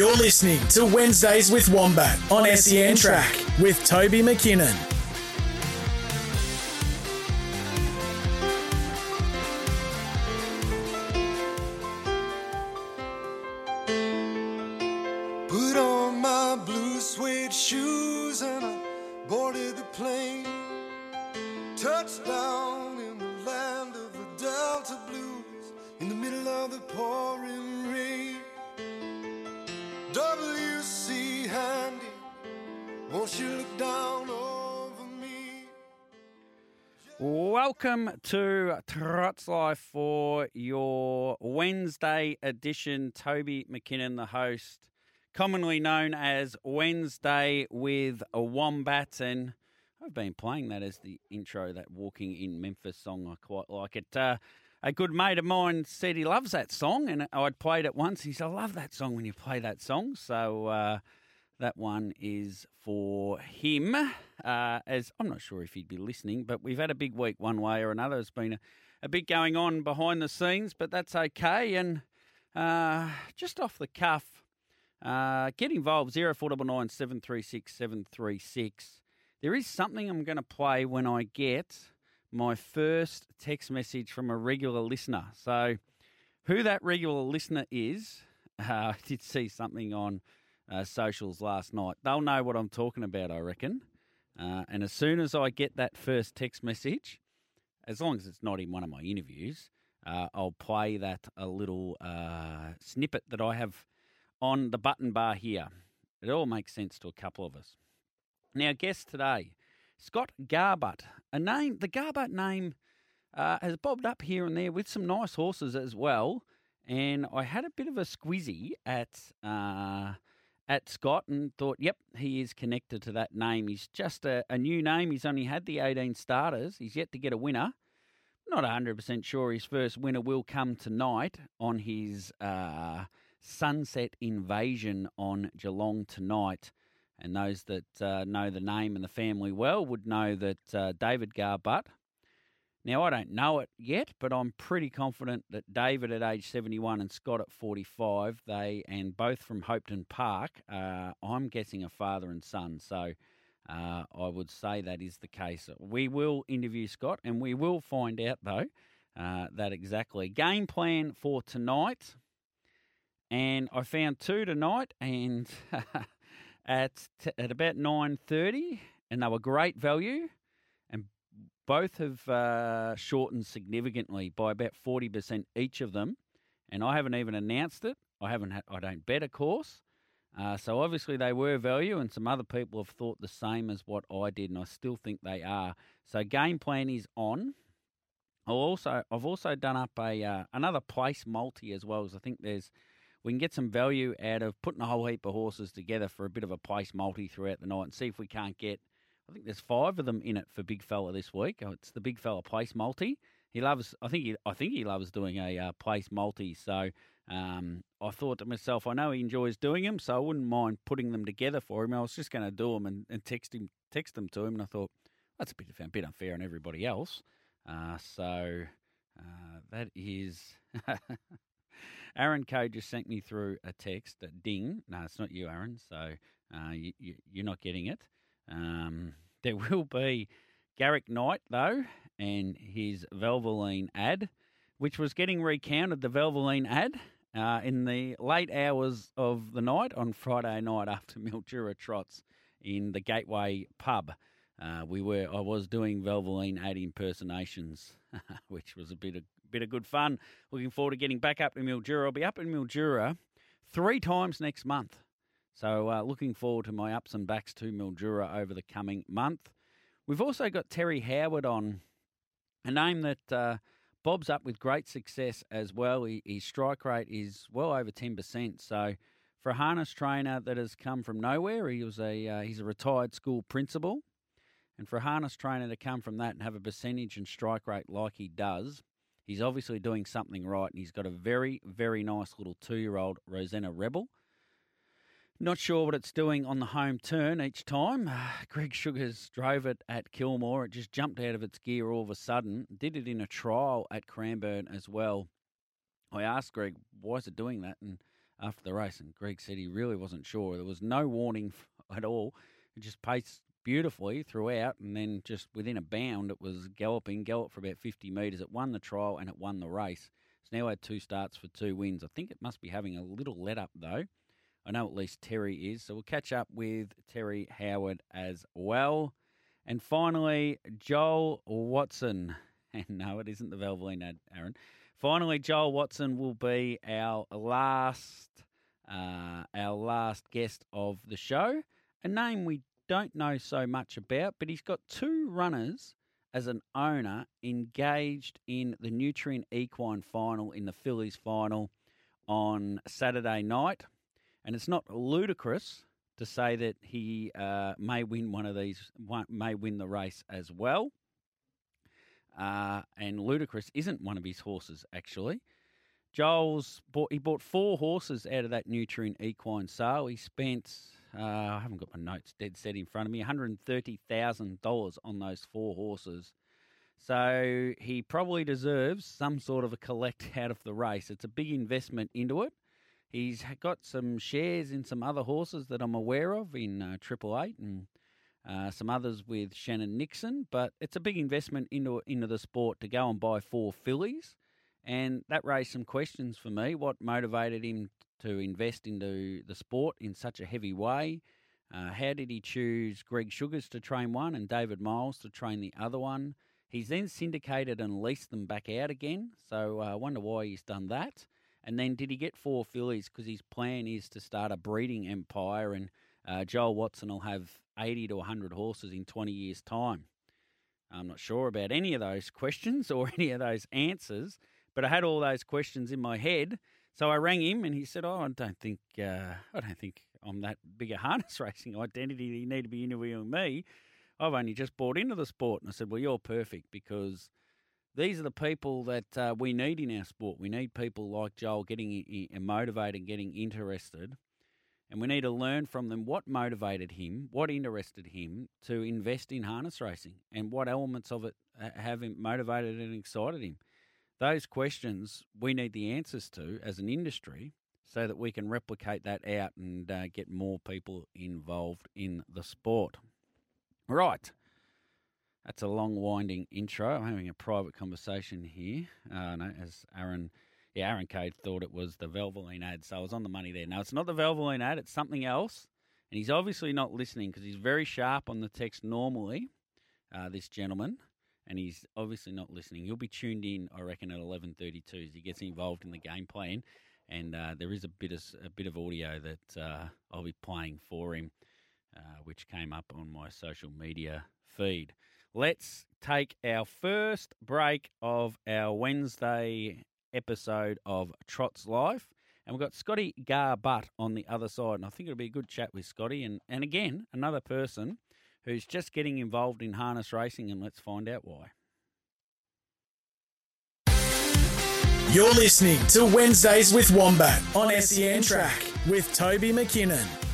You're listening to Wednesdays with Wombat on SEN Track with Toby McKinnon. Put on my blue suede shoes and I boarded the plane. Touchdown in the land of the Delta Blues in the middle of the pouring rain. WC Handy, won't you look down over me? Welcome to Trots Life for your Wednesday edition. Toby McKinnon, the host, commonly known as Wednesday with a Wombat. And I've been playing that as the intro, that Walking in Memphis song. I quite like it. Uh, a good mate of mine said he loves that song, and I'd played it once. He said, I love that song when you play that song. So uh, that one is for him. Uh, as I'm not sure if he'd be listening, but we've had a big week one way or another. There's been a, a bit going on behind the scenes, but that's okay. And uh, just off the cuff, uh, get involved 0499 736 736. There is something I'm going to play when I get my first text message from a regular listener. So, who that regular listener is, uh, I did see something on uh, socials last night. They'll know what I'm talking about, I reckon. Uh, and as soon as I get that first text message, as long as it's not in one of my interviews, uh, I'll play that a little uh, snippet that I have on the button bar here. It all makes sense to a couple of us. Now, guest today, Scott Garbutt. A name, the Garbutt name uh, has bobbed up here and there with some nice horses as well. And I had a bit of a squizzy at uh, at Scott and thought, yep, he is connected to that name. He's just a, a new name. He's only had the 18 starters. He's yet to get a winner. Not 100% sure his first winner will come tonight on his uh, Sunset Invasion on Geelong tonight. And those that uh, know the name and the family well would know that uh, David Garbutt. Now, I don't know it yet, but I'm pretty confident that David at age 71 and Scott at 45, they and both from Hopetoun Park, uh, I'm guessing a father and son. So uh, I would say that is the case. We will interview Scott and we will find out, though, uh, that exactly. Game plan for tonight. And I found two tonight, and at t- at about nine thirty, and they were great value, and both have uh, shortened significantly by about forty percent each of them. And I haven't even announced it. I haven't. Ha- I don't bet, of course. Uh, so obviously they were value, and some other people have thought the same as what I did, and I still think they are. So game plan is on. I'll also I've also done up a uh, another place multi as well as I think there's we can get some value out of putting a whole heap of horses together for a bit of a place multi throughout the night and see if we can't get. I think there's five of them in it for Big Fella this week. Oh, it's the Big Fella place multi. He loves. I think he. I think he loves doing a uh, place multi. So um, I thought to myself, I know he enjoys doing them, so I wouldn't mind putting them together for him. I was just going to do them and, and text him, text them to him, and I thought that's a bit, a bit unfair on everybody else. Uh, so uh, that is. Aaron Coe just sent me through a text, a ding. No, it's not you, Aaron. So uh, you, you, you're not getting it. Um, there will be Garrick Knight, though, and his Valvoline ad, which was getting recounted, the Valvoline ad, uh, in the late hours of the night on Friday night after Mildura Trots. in the Gateway Pub. Uh, we were I was doing Valvoline ad impersonations, which was a bit of bit of good fun. Looking forward to getting back up in Mildura. I'll be up in Mildura three times next month. So uh, looking forward to my ups and backs to Mildura over the coming month. We've also got Terry Howard on, a name that uh, Bob's up with great success as well. He, his strike rate is well over ten percent. So for a harness trainer that has come from nowhere, he was a uh, he's a retired school principal, and for a harness trainer to come from that and have a percentage and strike rate like he does, he's obviously doing something right. And he's got a very very nice little two year old Rosanna Rebel. Not sure what it's doing on the home turn each time. Greg Sugars drove it at Kilmore. It just jumped out of its gear all of a sudden. Did it in a trial at Cranbourne as well. I asked Greg, why is it doing that? And after the race, and Greg said he really wasn't sure. There was no warning at all. It just paced beautifully throughout, and then just within a bound, it was galloping, galloped for about 50 metres. It won the trial and it won the race. It's now had two starts for two wins. I think it must be having a little let up though. I know at least Terry is. So we'll catch up with Terry Howard as well. And finally, Joel Watson. And no, it isn't the Valvoline Aaron. Finally, Joel Watson will be our last, uh, our last guest of the show. A name we don't know so much about, but he's got two runners as an owner engaged in the Nutrien Equine final in the Fillies final on Saturday night. And it's not ludicrous to say that he uh, may win one of these, may win the race as well. Uh, and Ludicrous isn't one of his horses, actually. Joel's bought, he bought four horses out of that Nutrien Equine sale. He spent, uh, I haven't got my notes dead set in front of me, $130,000 on those four horses. So he probably deserves some sort of a collect out of the race. It's a big investment into it. He's got some shares in some other horses that I'm aware of in uh, Triple Eight and uh, some others with Shannon Nixon. But it's a big investment into into the sport to go and buy four fillies, and that raised some questions for me. What motivated him to invest into the sport in such a heavy way? Uh, how did he choose Greg Sugars to train one and David Miles to train the other one? He's then syndicated and leased them back out again. So uh, I wonder why he's done that. And then did he get four fillies? Because his plan is to start a breeding empire, and uh, Joel Watson will have 80 to 100 horses in 20 years' time. I'm not sure about any of those questions or any of those answers, but I had all those questions in my head. So I rang him, and he said, "Oh, I don't think uh, I don't think I'm that big a harness racing identity. You need to be interviewing me. I've only just bought into the sport." And I said, "Well, you're perfect because." these are the people that uh, we need in our sport. We need people like Joel getting motivated, getting interested, and we need to learn from them what motivated him, what interested him to invest in harness racing, and what elements of it have motivated and excited him. Those questions we need the answers to as an industry so that we can replicate that out and uh, get more people involved in the sport. Right. That's a long, winding intro. I'm having a private conversation here. Uh, no, as Aaron, yeah, Aaron Cade thought it was the Valvoline ad, so I was on the money there. No, it's not the Valvoline ad. It's something else, and he's obviously not listening because he's very sharp on the text normally. Uh, this gentleman, and he's obviously not listening. He'll be tuned in, I reckon, at 11:32 as he gets involved in the game plan, and uh, there is a bit of a bit of audio that uh, I'll be playing for him, uh, which came up on my social media feed let's take our first break of our Wednesday episode of Trots Life. And we've got Scotty Garbutt on the other side. And I think it'll be a good chat with Scotty. And, and again, another person who's just getting involved in harness racing. And let's find out why. You're listening to Wednesdays with Wombat on SEN Track with Toby McKinnon.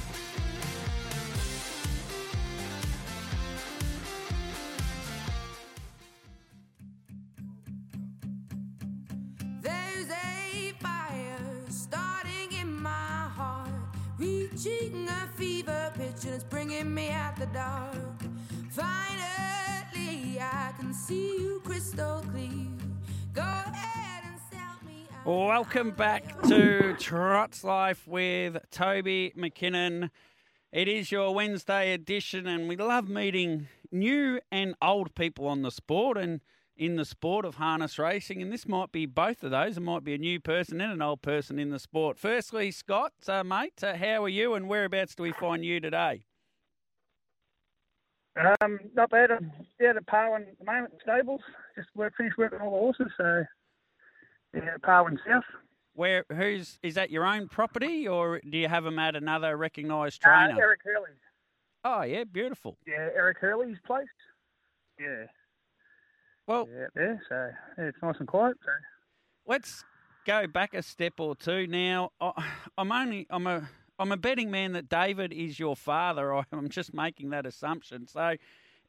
Dark. Finally, I can see you crystal clear. Go ahead and sell me. Welcome back to Trots Life with Toby McKinnon. It is your Wednesday edition, and we love meeting new and old people on the sport and in the sport of harness racing. And this might be both of those. It might be a new person and an old person in the sport. Firstly, Scott, uh, mate, uh, how are you and whereabouts do we find you today? Um, not bad. I'm down at Parwan at the moment, stables. Just work, finished working all the horses, so yeah, Parwan South. Where who's is that your own property or do you have them at another recognised Uh, trainer? Eric Hurley. oh yeah, beautiful. Yeah, Eric Hurley's place. Yeah, Well, yeah, there. So yeah, it's nice and quiet. So let's go back a step or two now. I- I'm only I'm a I'm a betting man that David is your father. I'm just making that assumption. So,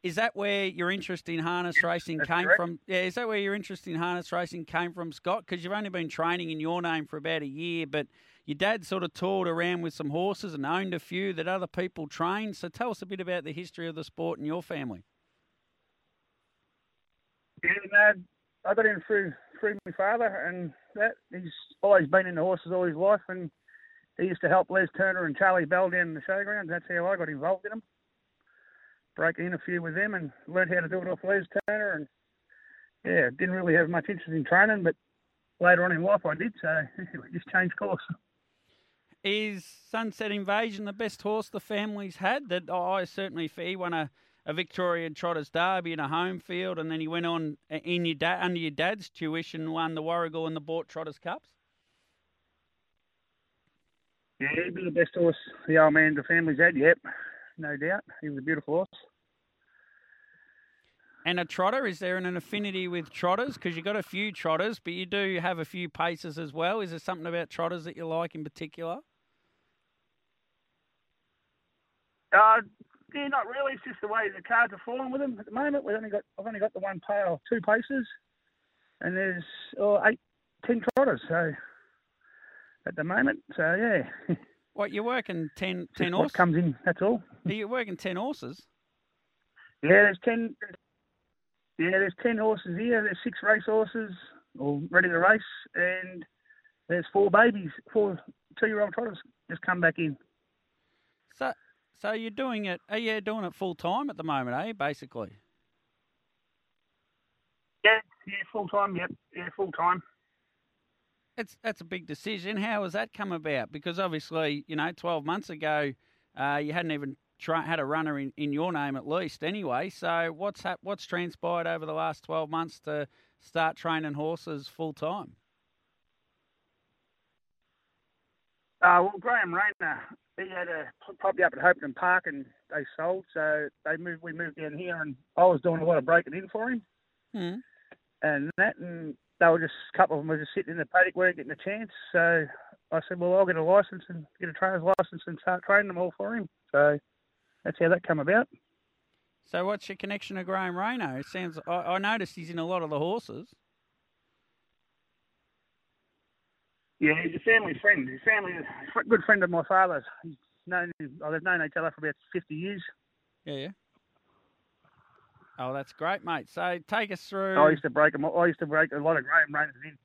is that where your interest in harness racing that's came correct. from? Yeah, is that where your interest in harness racing came from, Scott? Because you've only been training in your name for about a year, but your dad sort of toured around with some horses and owned a few that other people trained. So, tell us a bit about the history of the sport in your family. yeah, no, I got in through through my father, and that he's always been into horses all his life, and he used to help Les Turner and Charlie Bell down in the showgrounds. That's how I got involved in them. Broke in a few with them and learned how to do it off Les Turner, and yeah, didn't really have much interest in training, but later on in life I did, so we just changed course. Is Sunset Invasion the best horse the family's had? That oh, I certainly he won a, a Victorian Trotters Derby in a home field, and then he went on uh, in your dad under your dad's tuition, won the Warragul and the Boort Trotters Cups. Yeah, he'd be the best horse the old man the family's had, yep, no doubt. He was a beautiful horse. And a trotter, is there an affinity with trotters? Because you've got a few trotters, but you do have a few paces as well. Is there something about trotters that you like in particular? Uh, yeah, not really. It's just the way the cards are falling with them at the moment. We've only got I've only got the one pair, two paces, and there's oh, eight, ten trotters. So at the moment, so yeah, What you're working 10, 10 just what horses? comes in. That's all. Are you working ten horses? Yeah, there's ten. Yeah, there's ten horses here. There's six race horses all ready to race, and there's four babies, four two-year-old trotters just come back in. So, so you're doing it? Are you doing it full time at the moment? Eh, basically. Yeah, yeah, full time. Yep, yeah, full time. It's that's a big decision. How has that come about? Because obviously, you know, twelve months ago, uh, you hadn't even tra- had a runner in, in your name at least, anyway. So what's hap- what's transpired over the last twelve months to start training horses full time? Uh, well, Graham Rayner, he had a property up at Hopetoun Park, and they sold. So they moved. We moved down here, and I was doing a lot of breaking in for him, Hmm. and that, and they were just a couple of them were just sitting in the paddock, weren't getting a chance. So I said, well, I'll get a license and get a trainer's license and start training them all for him. So that's how that came about. So what's your connection to Graham Rayner? It sounds. I, I noticed he's in a lot of the horses. Yeah, he's a family friend. His family, a good friend of my father's. He's known. Oh, they've known each other for about fifty years. Yeah, yeah. Oh, that's great, mate. So take us through. I used to break them. I used to break a lot of Graham Rayners in.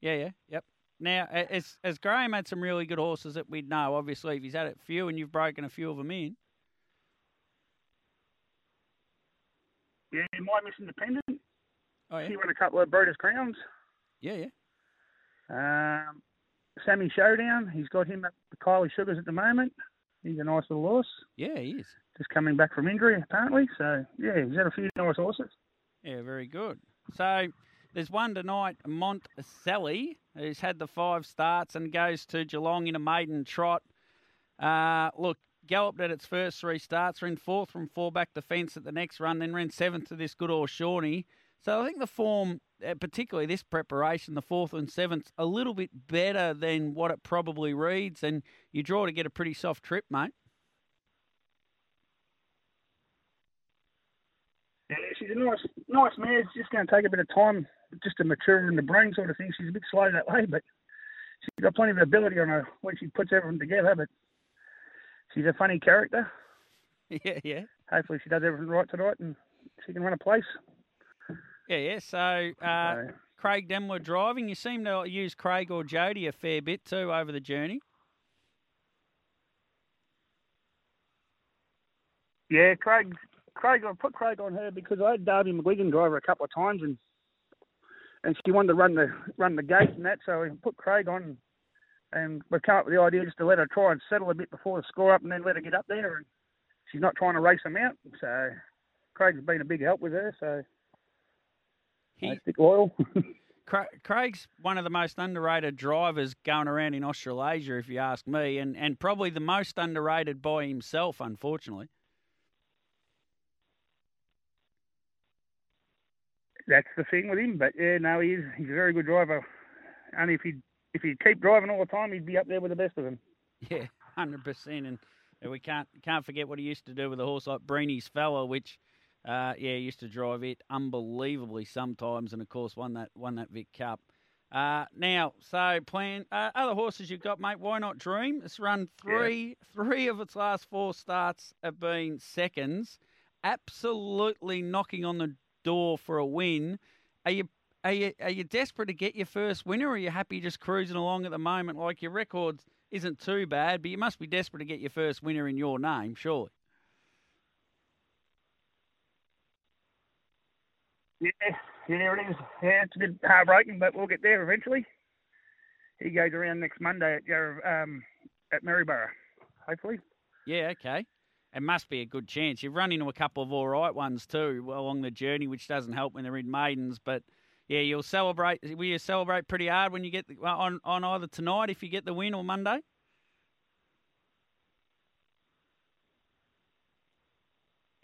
Yeah, yeah, yep. Now, as as Graham had some really good horses that we'd know, obviously, if he's had a few and you've broken a few of them in. Yeah, my Miss Independent. Oh, yeah, He won a couple of Breeders' Crowns. yeah, yeah. Um, Sammy Showdown, he's got him at the Kylie Sugars at the moment. He's a nice little horse, Yeah, he is. just coming back from injury apparently. So yeah, he's had a few nice horses. Yeah, very good. So there's one tonight, Monticelli, who's had the five starts and goes to Geelong in a maiden trot. Uh, look, galloped at its first three starts, ran fourth from four back the fence at the next run, then ran seventh to this good horse Shawnee. So I think the form, Uh, particularly this preparation, the fourth and seventh, a little bit better than what it probably reads, and you draw to get a pretty soft trip, mate. Yeah, she's a nice, nice mare. It's just going to take a bit of time just to mature in the brain sort of thing. She's a bit slow that way, but she's got plenty of ability on her when she puts everything together. But she's a funny character. yeah, yeah. Hopefully, she does everything right tonight and she can run a place. Yeah, yeah. So, uh, So- Craig Demler driving. You seem to use Craig or Jody a fair bit too over the journey. Yeah, Craig. Craig, I put Craig on her because I had Darby McGuigan drive her a couple of times, and and she wanted to run the run the gate and that, so we put Craig on, and we come up with the idea just to let her try and settle a bit before the score up, and then let her get up there, and she's not trying to race them out. So Craig's been a big help with her, so He, I stick Craig's one of the most underrated drivers going around in Australasia, if you ask me, and, and probably the most underrated by himself, unfortunately. That's the thing with him, but yeah, no, he is. He's a very good driver. And if he if he'd keep driving all the time, he'd be up there with the best of them. Yeah, hundred percent, and we can't can't forget what he used to do with a horse like Breeny's Fella, which, uh, yeah, used to drive it unbelievably sometimes, and of course won that won that Vic Cup. Uh, now, so plan uh, other horses you've got, mate. Why not Dream? It's run three three of its last four starts have been seconds, absolutely knocking on the door for a win. Are you are you are you desperate to get your first winner, or are you happy just cruising along at the moment? Like your record isn't too bad, but you must be desperate to get your first winner in your name, surely. Yeah, yeah, it is. Yeah, it's a bit heartbreaking, but we'll get there eventually. He goes around next Monday at um, at Maryborough, hopefully. Yeah, okay. It must be a good chance. You've run into a couple of all right ones too along the journey, which doesn't help when they're in maidens. But yeah, you'll celebrate. Will you celebrate pretty hard when you get the, on on either tonight if you get the win or Monday?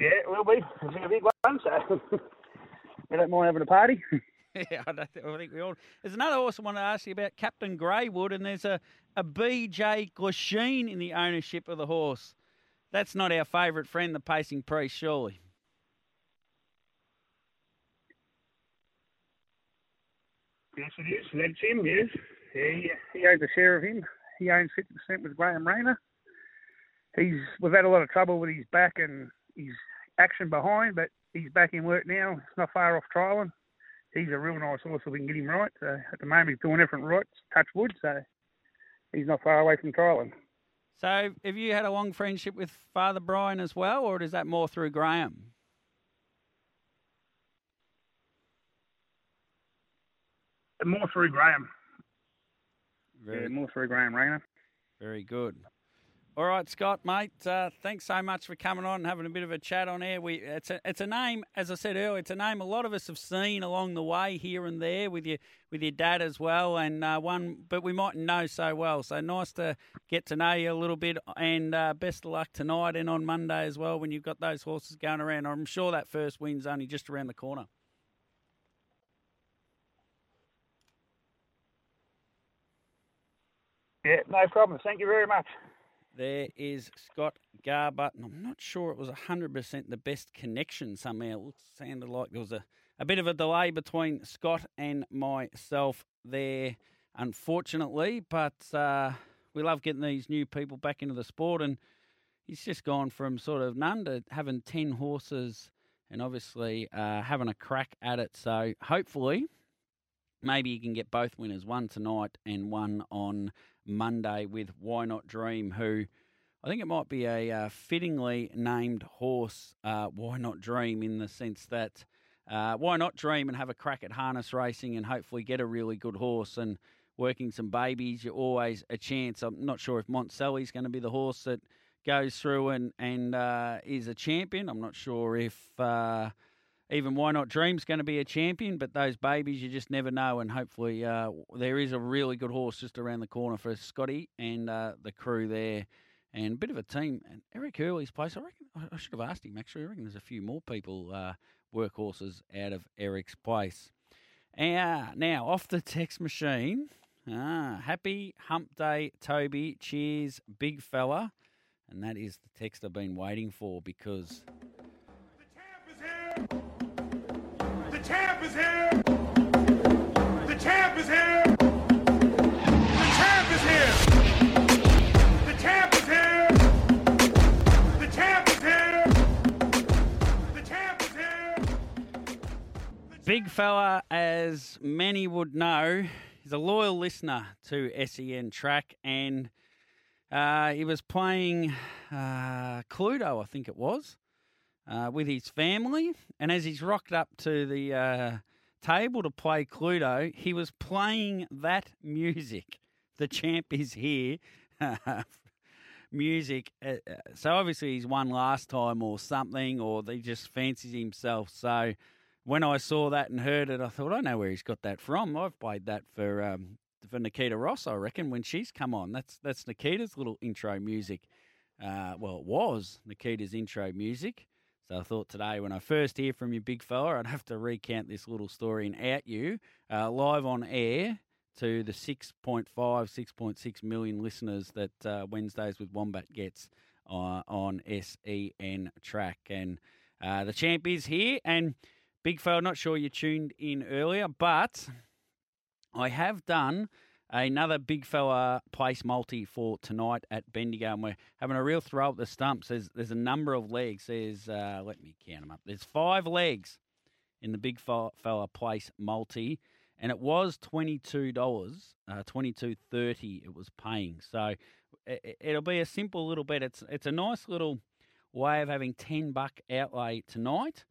Yeah, it will be. It'll a big one, so we don't mind having a party. Yeah, I, don't think, I think we all. There's another horse I want to ask you about, Captain Greywood, and there's a, a BJ Glasheen in the ownership of the horse. That's not our favourite friend, the pacing priest, surely. Yes, it is. That's him, yes. Yeah, he, he owns a share of him. He owns 50% with Graham Rayner. He's We've had a lot of trouble with his back and his action behind, but he's back in work now. It's not far off trialling. He's a real nice horse if we can get him right. So at the moment, he's doing everything right, touch wood, so he's not far away from trialling. So, have you had a long friendship with Father Brian as well, or is that more through Graham? More through Graham. Very, Yeah, more through Graham Rayner. very good. All right, Scott, mate. Uh, thanks so much for coming on and having a bit of a chat on air. We it's a it's a name, as I said earlier, it's a name a lot of us have seen along the way here and there with your with your dad as well, and uh, one, but we mightn't know so well. So nice to get to know you a little bit, and uh, best of luck tonight and on Monday as well when you've got those horses going around. I'm sure that first win's only just around the corner. Yeah, no problem. Thank you very much. There is Scott Garbutt, and I'm not sure it was 100% the best connection somehow. It sounded like there was a, a bit of a delay between Scott and myself there, unfortunately. But uh, we love getting these new people back into the sport, and he's just gone from sort of none to having 10 horses and obviously uh, having a crack at it. So hopefully, maybe you can get both winners, one tonight and one on Monday with Why Not Dream, who I think it might be a uh, fittingly named horse, uh, Why Not Dream, in the sense that uh, why not dream and have a crack at harness racing and hopefully get a really good horse and working some babies, you're always a chance. I'm not sure if Monticelli's going to be the horse that goes through and, and uh, is a champion. I'm not sure if uh, even Why Not Dream's going to be a champion, but those babies, you just never know. And hopefully, uh, there is a really good horse just around the corner for Scotty and uh, the crew there. And a bit of a team. And Eric Hurley's place, I reckon, I- should have asked him actually. I reckon there's a few more people, uh, workhorses out of Eric's place. Uh, now, off the text machine. Ah, happy hump day, Toby. Cheers, big fella. And that is the text I've been waiting for because The champ is here! Champ is here! The champ is here! The champ is here! The champ is here! The champ is here! The champ is here! Big fella, as many would know, is a loyal listener to SEN Track, and uh, he was playing uh, Cluedo, I think it was, uh, with his family, and as he's rocked up to the uh, table to play Cluedo, he was playing that music. The champ is here. music. Uh, uh, so obviously he's won last time or something, or he just fancies himself. So when I saw that and heard it, I thought, I know where he's got that from. I've played that for um, for Nikita Ross, I reckon, when she's come on. That's that's Nikita's little intro music. Uh, well, it was Nikita's intro music. So I thought today, when I first hear from you, big fella, I'd have to recount this little story and out you uh, live on air to the 6.5, 6.6 million listeners that uh, Wednesdays with Wombat gets uh, on SEN track. And uh, the champ is here. And big fella, not sure you tuned in earlier, but I have done another big fella place multi for tonight at Bendigo, and we're having a real throw at the stumps. There's there's a number of legs. There's uh, let me count them up. There's five legs in the big fella, place multi, and it was twenty two dollars, uh. It was paying, so it, it'll be a simple little bet. It's it's a nice little way of having ten buck outlay tonight.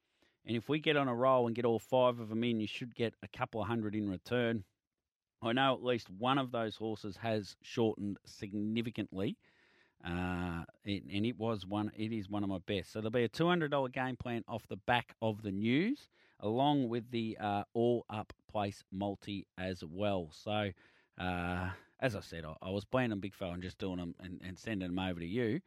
And if we get on a roll and get all five of them in, you should get a couple of hundred in return. I know at least one of those horses has shortened significantly, uh, it, and it was one. It is one of my best. So there'll be a two hundred dollar game plan off the back of the news, along with the uh, all up place multi as well. So. Uh, as I said, I, I was playing them big fella and just doing them and, and sending them over to you.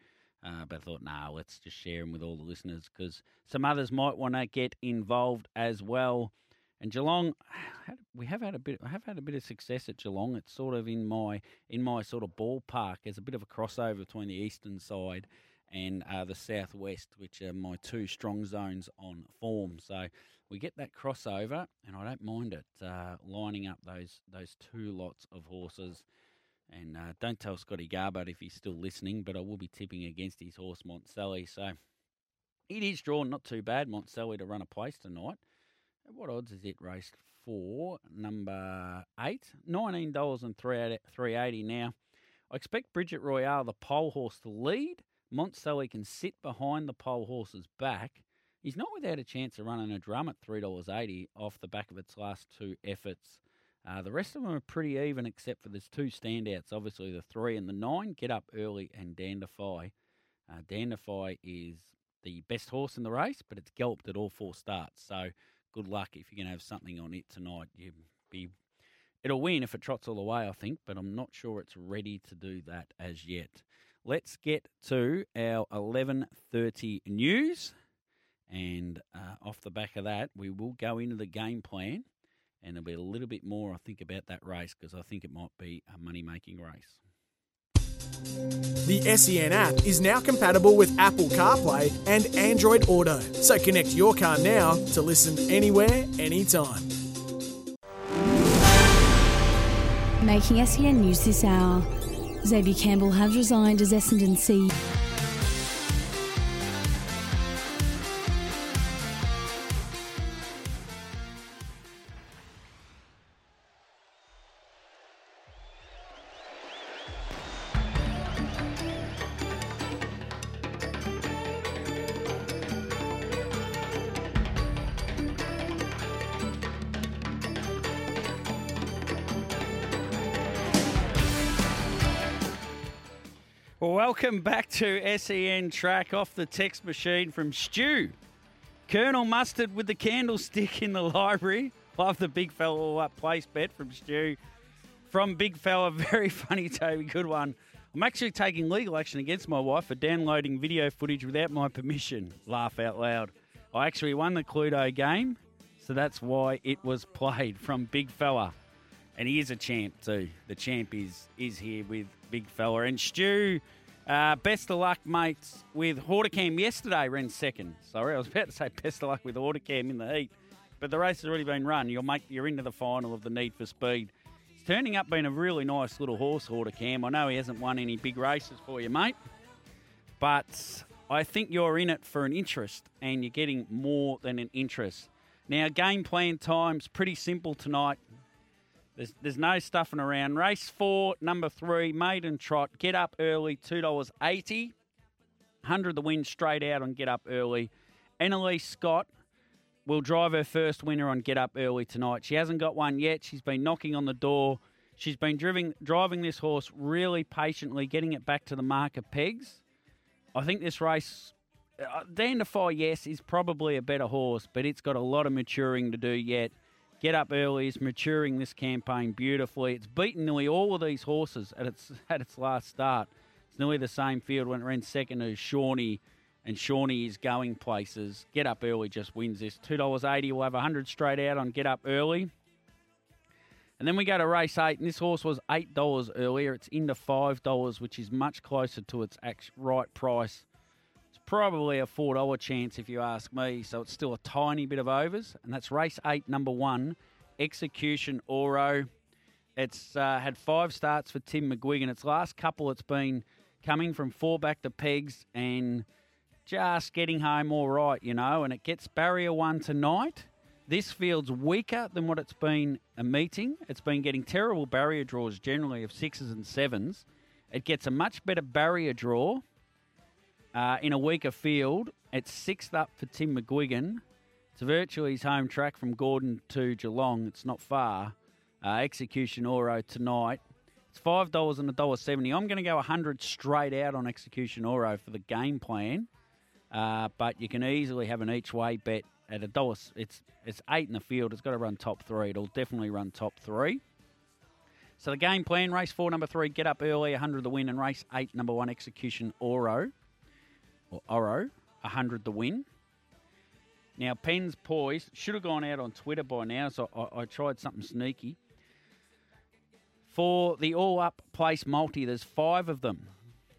Uh, but I thought, nah, let's just share them with all the listeners because some others might want to get involved as well. And Geelong, we have had a bit. I have had a bit of success at Geelong. It's sort of in my in my sort of ballpark. There's a bit of a crossover between the eastern side and uh, the southwest, which are my two strong zones on form. So we get that crossover, and I don't mind it uh, lining up those those two lots of horses. And uh, don't tell Scotty Garbutt if he's still listening, but I will be tipping against his horse Monticelli. So it is drawn not too bad, Monticelli, to run a place tonight. At what odds is it raced for? Number eight, nineteen dollars and three eighty now. I expect Bridget Royale, the pole horse, to lead. Monticelli can sit behind the pole horse's back. He's not without a chance of running a drum at three dollars eighty off the back of its last two efforts. Uh, the rest of them are pretty even, except for there's two standouts. Obviously, the three and the nine. Get up early and Dandify. Uh, Dandify is the best horse in the race, but it's galloped at all four starts. So good luck if you're going to have something on it tonight. You be it'll win if it trots all the way, I think, but I'm not sure it's ready to do that as yet. Let's get to our 11:30 news, and uh, off the back of that, we will go into the game plan, and there'll be a little bit more, I think, about that race because I think it might be a money-making race. The SEN app is now compatible with Apple CarPlay and Android Auto. So connect your car now to listen anywhere, anytime. Making SEN news this hour. Xavier Campbell has resigned as Essendon CEO. To SEN track off the text machine from Stu. Colonel Mustard with the candlestick in the library. Love the big fella all up place bet from Stu. From Big Fella, very funny, Toby. Good one. I'm actually taking legal action against my wife for downloading video footage without my permission. Laugh out loud. I actually won the Cluedo game, so that's why it was played from Big Fella. And he is a champ too. The champ is is here with Big Fella. And Stu, uh, best of luck, mates, with Horticam yesterday ran second. Sorry, I was about to say best of luck with Horticam in the heat. But the race has already been run. You'll make you're into the final of the Need for Speed. It's turning up being a really nice little horse, Horticam. I know he hasn't won any big races for you, mate. But I think you're in it for an interest and you're getting more than an interest. Now, game plan time's pretty simple tonight. There's, there's no stuffing around. Race four, number three, maiden trot. Get up early, $2.80. 100 the win straight out on Get Up Early. Annalise Scott will drive her first winner on Get Up Early tonight. She hasn't got one yet. She's been knocking on the door. She's been driving, driving this horse really patiently, getting it back to the mark of pegs. I think this race, uh, Dandify, yes, is probably a better horse, but it's got a lot of maturing to do yet. Get Up Early is maturing this campaign beautifully. It's beaten nearly all of these horses at its at its last start. It's nearly the same field when it ran second to Shawnee, and Shawnee is going places. Get Up Early just wins this. $2.80. We'll have 100 straight out on Get Up Early. And then we go to race eight, and this horse was $8 earlier. It's into $5, which is much closer to its right price. Probably a $4 chance if you ask me, so it's still a tiny bit of overs. And that's race eight, number one, Execution Oro. It's uh, had five starts for Tim McGuigan. Its last couple, it's been coming from four back to pegs and just getting home all right, you know. And it gets barrier one tonight. This field's weaker than what it's been a meeting. It's been getting terrible barrier draws generally of sixes and sevens. It gets a much better barrier draw uh, in a weaker field. It's sixth up for Tim McGuigan. It's virtually his home track from Gordon to Geelong. It's not far. Uh, Execution Oro tonight. It's five dollars and a dollar seventy. I'm going to go hundred straight out on Execution Oro for the game plan, uh, but you can easily have an each way bet at a dollar. It's it's eight in the field. It's got to run top three. It'll definitely run top three. So the game plan: race four, number three, get up early, 100 the win, and race eight, number one, execution Oro, or Oro, 100 the win. Now Penn's poised. Should have gone out on Twitter by now, so I, I tried something sneaky. For the all up place multi, there's five of them.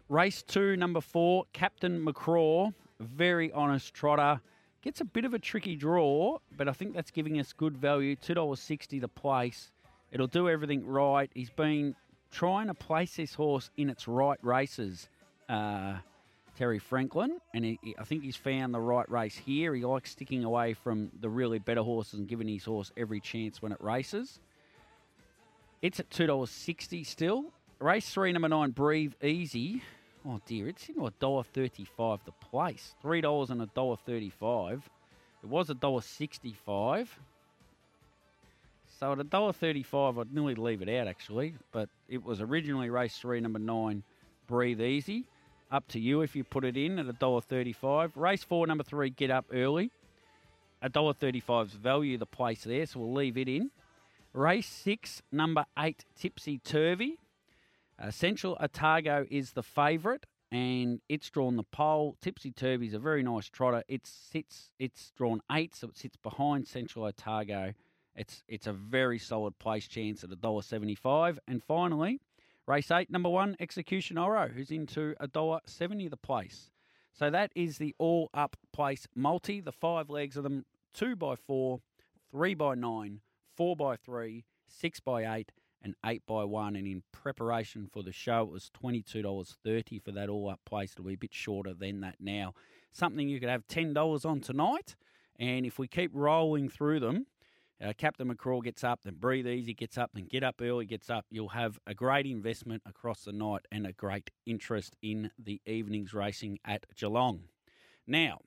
Race two, number four, Captain McCraw, very honest trotter. Gets a bit of a tricky draw, but I think that's giving us good value. $2.60 the place. It'll do everything right. He's been trying to place this horse in its right races, uh, Terry Franklin, and he, he- I think he's found the right race here. He likes sticking away from the really better horses and giving his horse every chance when it races. It's at $2.60 still. Race three, number nine, Breathe Easy. Oh dear, it's into a dollar thirty-five the place. Three dollars and a dollar thirty-five. It was a dollar sixty-five. So at a dollar thirty-five, I'd nearly leave it out actually. But it was originally race three, number nine, Breathe Easy. Up to you if you put it in at a dollar thirty-five. Race four, number three, Get Up Early. A dollar thirty-five's value the place there, so we'll leave it in. Race six, number eight, Tipsy Turvy. Uh, Central Otago is the favourite, and it's drawn the pole. Tipsy Turvy's a very nice trotter. It sits, it's drawn eight, so it sits behind Central Otago. It's it's a very solid place chance at a dollar seventy-five. And finally, race eight, number one, Execution Oro, who's into a dollar seventy the place. So that is the all up place multi. The five legs of them: two by four, three by nine, four by three, six by eight, and eight by one. And in preparation for the show, it was twenty two dollars thirty for that all up place. It'll be a bit shorter than that now. Something you could have ten dollars on tonight. And if we keep rolling through them, uh, Captain McCraw gets up, then Breathe Easy gets up, then Get Up Early gets up. You'll have a great investment across the night and a great interest in the evening's racing at Geelong. Now,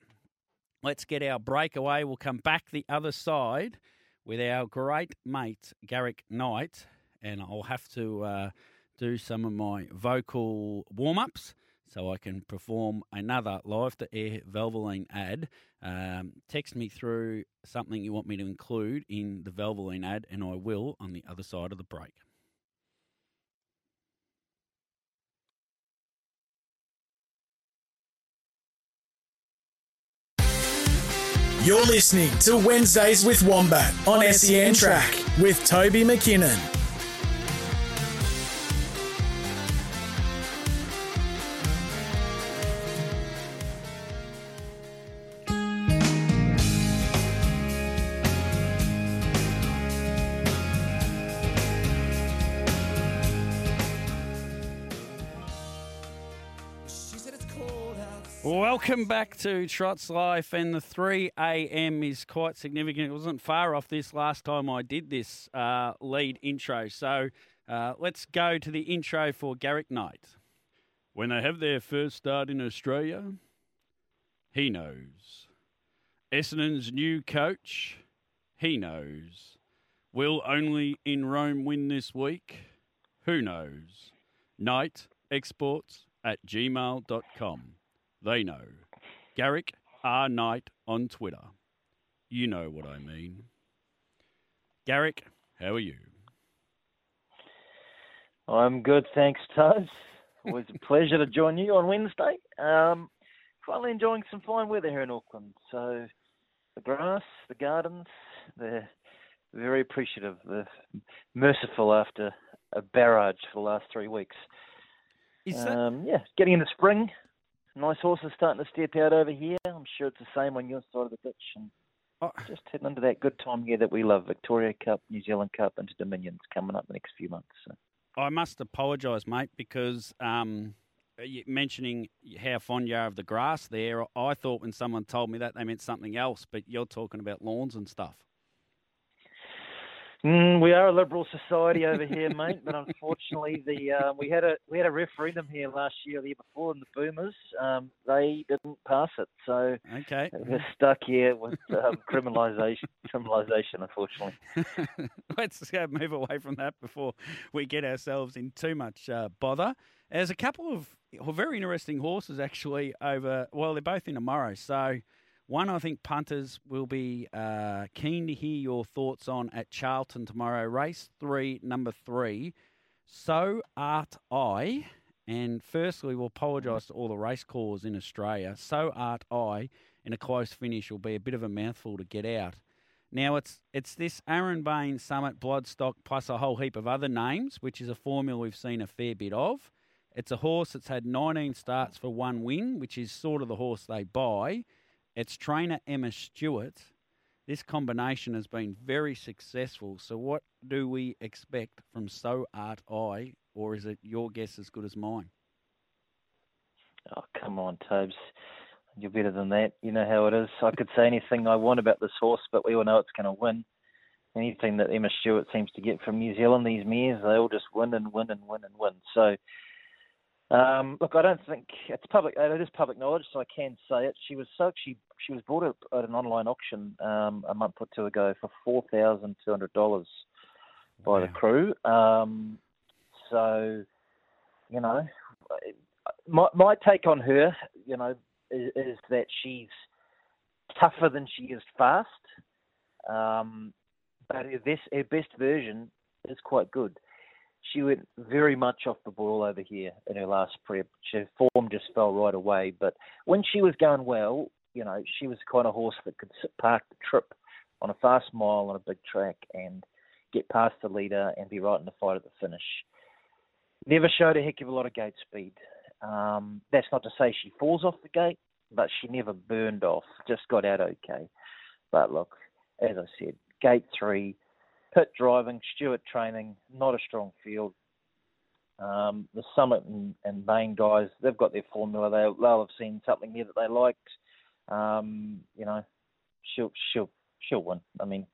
let's get our breakaway. We'll come back the other side with our great mate, Garrick Knight, and I'll have to uh, do some of my vocal warm ups so I can perform another live to air Valvoline ad. Um, text me through something you want me to include in the Valvoline ad, and I will on the other side of the break. You're listening to Wednesdays with Wombat on SEN Track with Toby McKinnon. Welcome back to Trots Life, and the 3 a.m. is quite significant. It wasn't far off this last time I did this uh, lead intro. So uh, let's go to the intro for Garrick Knight. When they have their first start in Australia, he knows. Essendon's new coach, he knows. Will only in Rome win this week? Who knows? Knight exports at gmail.com. They know. Garrick R. Knight on Twitter. You know what I mean. Garrick, how are you? I'm good, thanks, Tubbs. Always a pleasure to join you on Wednesday. Um, finally enjoying some fine weather here in Auckland. So the grass, the gardens, they're very appreciative. They're merciful after a barrage for the last three weeks. Is that- um, yeah, getting into spring. Nice horses starting to step out over here. I'm sure it's the same on your side of the ditch. And Oh. just heading into that good time here that we love. Victoria Cup, New Zealand Cup, into Dominions coming up the next few months. So. I must apologise, mate, because um, mentioning how fond you are of the grass there, I thought when someone told me that they meant something else, but you're talking about lawns and stuff. Mm, we are a liberal society over here, mate, but unfortunately, the um, we had a we had a referendum here last year, the year before, and the Boomers um, they didn't pass it, so Okay. we're stuck here with um, criminalisation. Criminalisation, unfortunately. Let's uh, move away from that before we get ourselves in too much uh, bother. There's a couple of very interesting horses actually over. Well, they're both in tomorrow. So, one I think punters will be uh, keen to hear your thoughts on at Charlton tomorrow. Race three, number three. So art I. And firstly, we'll apologise to all the race callers in Australia. So art I in a close finish will be a bit of a mouthful to get out. Now it's it's this Aaron Bain Summit Bloodstock plus a whole heap of other names, which is a formula we've seen a fair bit of. It's a horse that's had 19 starts for one win, which is sort of the horse they buy. It's trainer Emma Stewart. This combination has been very successful. So what do we expect from So Art I, or is it your guess as good as mine? Oh, come on, Tobes. You're better than that. You know how it is. I could say anything I want about this horse, but we all know it's going to win. Anything that Emma Stewart seems to get from New Zealand, these mares, they all just win and win and win and win. So, um, look, I don't think it's public. It is public knowledge, so I can say it. She was so she she was bought at, at an online auction um, a month or two ago for four thousand two hundred dollars by the crew. Um, so, you know, my my take on her, you know, is, is that she's tougher than she is fast. Um, but her best, her best version is quite good. She went very much off the ball over here in her last prep. Her form just fell right away. But when she was going well, you know, she was the kind of horse that could park the trip on a fast mile on a big track and get past the leader and be right in the fight at the finish. Never showed a heck of a lot of gate speed. Um, that's not to say she falls off the gate, but she never burned off. Just got out okay. But look, as I said, gate three, pit driving, Stewart training, not a strong field. Um, the Summit and, and Bain guys, they've got their formula. They, they'll have seen something there that they liked. Um, you know, she'll she'll she'll win. I mean,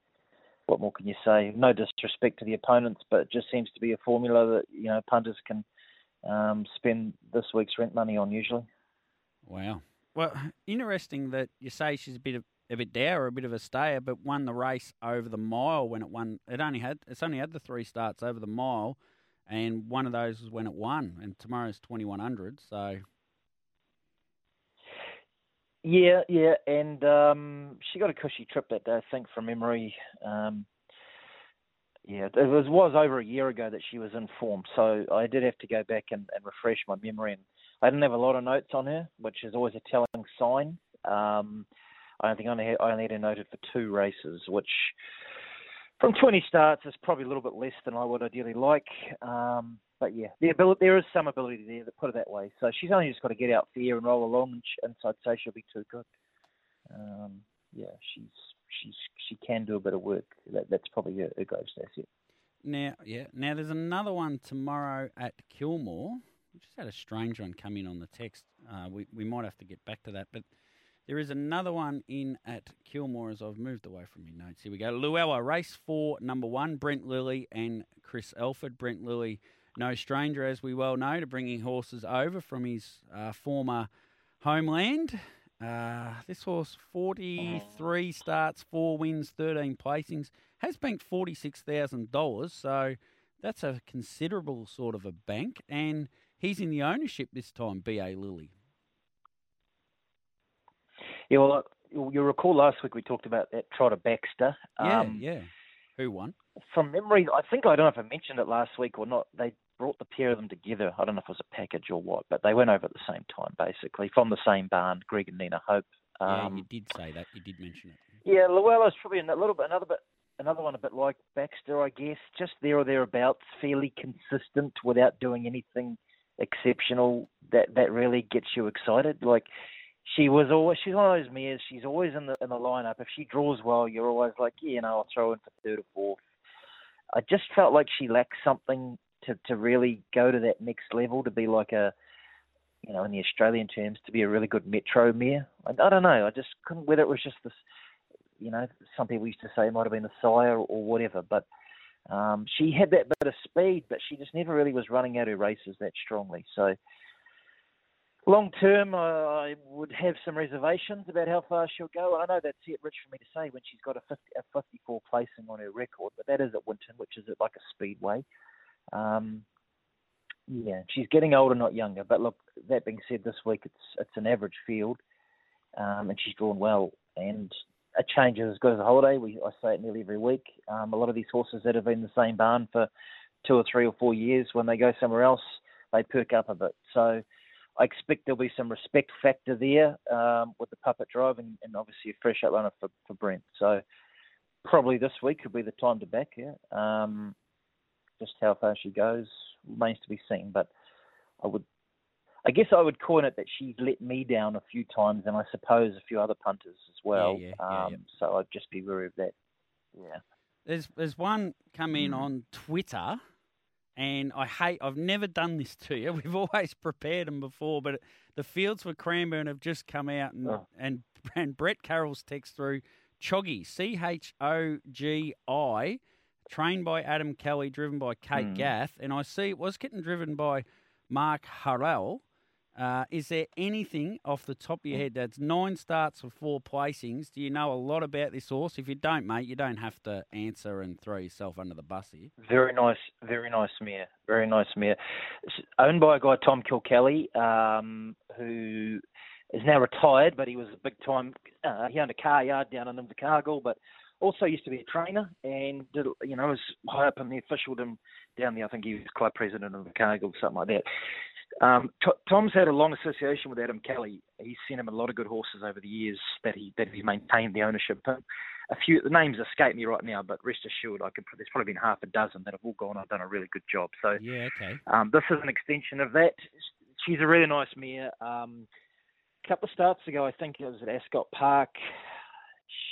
what more can you say? No disrespect to the opponents, but it just seems to be a formula that you know punters can um, spend this week's rent money on usually. Wow. Well, interesting that you say she's a bit of a bit dour, a bit of a stayer, but won the race over the mile when it won. It only had it's only had the three starts over the mile, and one of those was when it won. And tomorrow's twenty one hundred, so Yeah, yeah, and um, she got a cushy trip that day, I think, from memory. Um, yeah, it was was over a year ago that she was in form, so I did have to go back and, and refresh my memory. And I didn't have a lot of notes on her, which is always a telling sign. Um, I think I only had, I only had noted for two races, which from 20 starts is probably a little bit less than I would ideally like. Um, but yeah, the ability, there is some ability there, to put it that way. So she's only just got to get out there and roll along, and, sh- and so I'd say she'll be too good. Um, yeah, she's she's she can do a bit of work. That, that's probably her, her greatest asset. now yeah. Now there's another one tomorrow at Kilmore. We just had a strange one come in on the text. Uh, we we might have to get back to that, but there is another one in at Kilmore as I've moved away from my notes. Here we go. Luella, race four, number one, Brent Lilly and Chris Alford. Brent Lilly, no stranger, as we well know, to bringing horses over from his uh, former homeland. Uh, this horse, 43 starts, four wins, 13 placings, has banked $46,000. So that's a considerable sort of a bank. And he's in the ownership this time, B.A. Lilly. Yeah, well, you'll recall last week we talked about that Trotter Baxter. Yeah, Um, yeah. Who won? From memory, I think I don't know if I mentioned it last week or not. They brought the pair of them together. I don't know if it was a package or what, but they went over at the same time, basically, from the same barn. Greg and Nina Hope. yeah, Um, you did say that. You did mention it. Yeah, Llewellyn's probably a little bit another bit another one a bit like Baxter, I guess, just there or thereabouts, fairly consistent without doing anything exceptional that that really gets you excited. Like she was always she's one of those mares, she's always in the in the lineup. If she draws well, you're always like, yeah, you know, I'll throw in for third or fourth. I just felt like she lacked something to, to really go to that next level to be like a you know, in the Australian terms, to be a really good metro mare. I, I don't know. I just couldn't whether it was just this you know, some people used to say it might have been the sire or whatever, but um, she had that bit of speed, but she just never really was running out her races that strongly. So, long term, I would have some reservations about how far she'll go. I know that's it, Rich, for me to say when she's got a, 50, a 54 placing on her record, but that is at Winton, which is like a speedway. Um, yeah, she's getting older, not younger. But look, that being said, this week it's it's an average field, um, and she's drawn well. And a change is as good as a holiday. We I say it nearly every week. Um, a lot of these horses that have been in the same barn for two or three or four years, when they go somewhere else, they perk up a bit. So I expect there'll be some respect factor there um, with the puppet drive, and, and obviously a fresh outrunner for for Brent. So probably this week could be the time to back her. Um, just how far she goes remains to be seen, but I would. I guess I would coin it that she's let me down a few times, and I suppose a few other punters as well. yeah, yeah, um, So I'd just be wary of that. Yeah. There's there's one come in Mm. on Twitter, and I hate. I've never done this to you. We've always prepared them before, but the fields for Cranbourne have just come out, and Oh. and, and Brett Carroll's text through Chogi C H O G I, trained by Adam Kelly, driven by Kate Mm. Gath, and I see it was getting driven by Mark Hurrell. Uh, is there anything off the top of Mm. your head that's nine starts for four placings? Do you know a lot about this horse? If you don't, mate, you don't have to answer and throw yourself under the bus here. Very nice, very nice mare. Very nice mare. It's owned by a guy Tom Kilkelly, um, who is now retired, but he was a big time. Uh, he owned a car yard down in Invercargill, but also used to be a trainer and did, you know was high up in the officialdom down there. I think he was club president of Invercargill, something like that. Um, T- Tom's had a long association with Adam Kelly. He's sent him a lot of good horses over the years that he that he's maintained the ownership of. A few the names escape me right now, but rest assured, I could. There's probably been half a dozen that have all gone. I've done a really good job. So Yeah, okay. um, this is an extension of that. She's a really nice mare. Um, a couple of starts ago, I think it was at Ascot Park.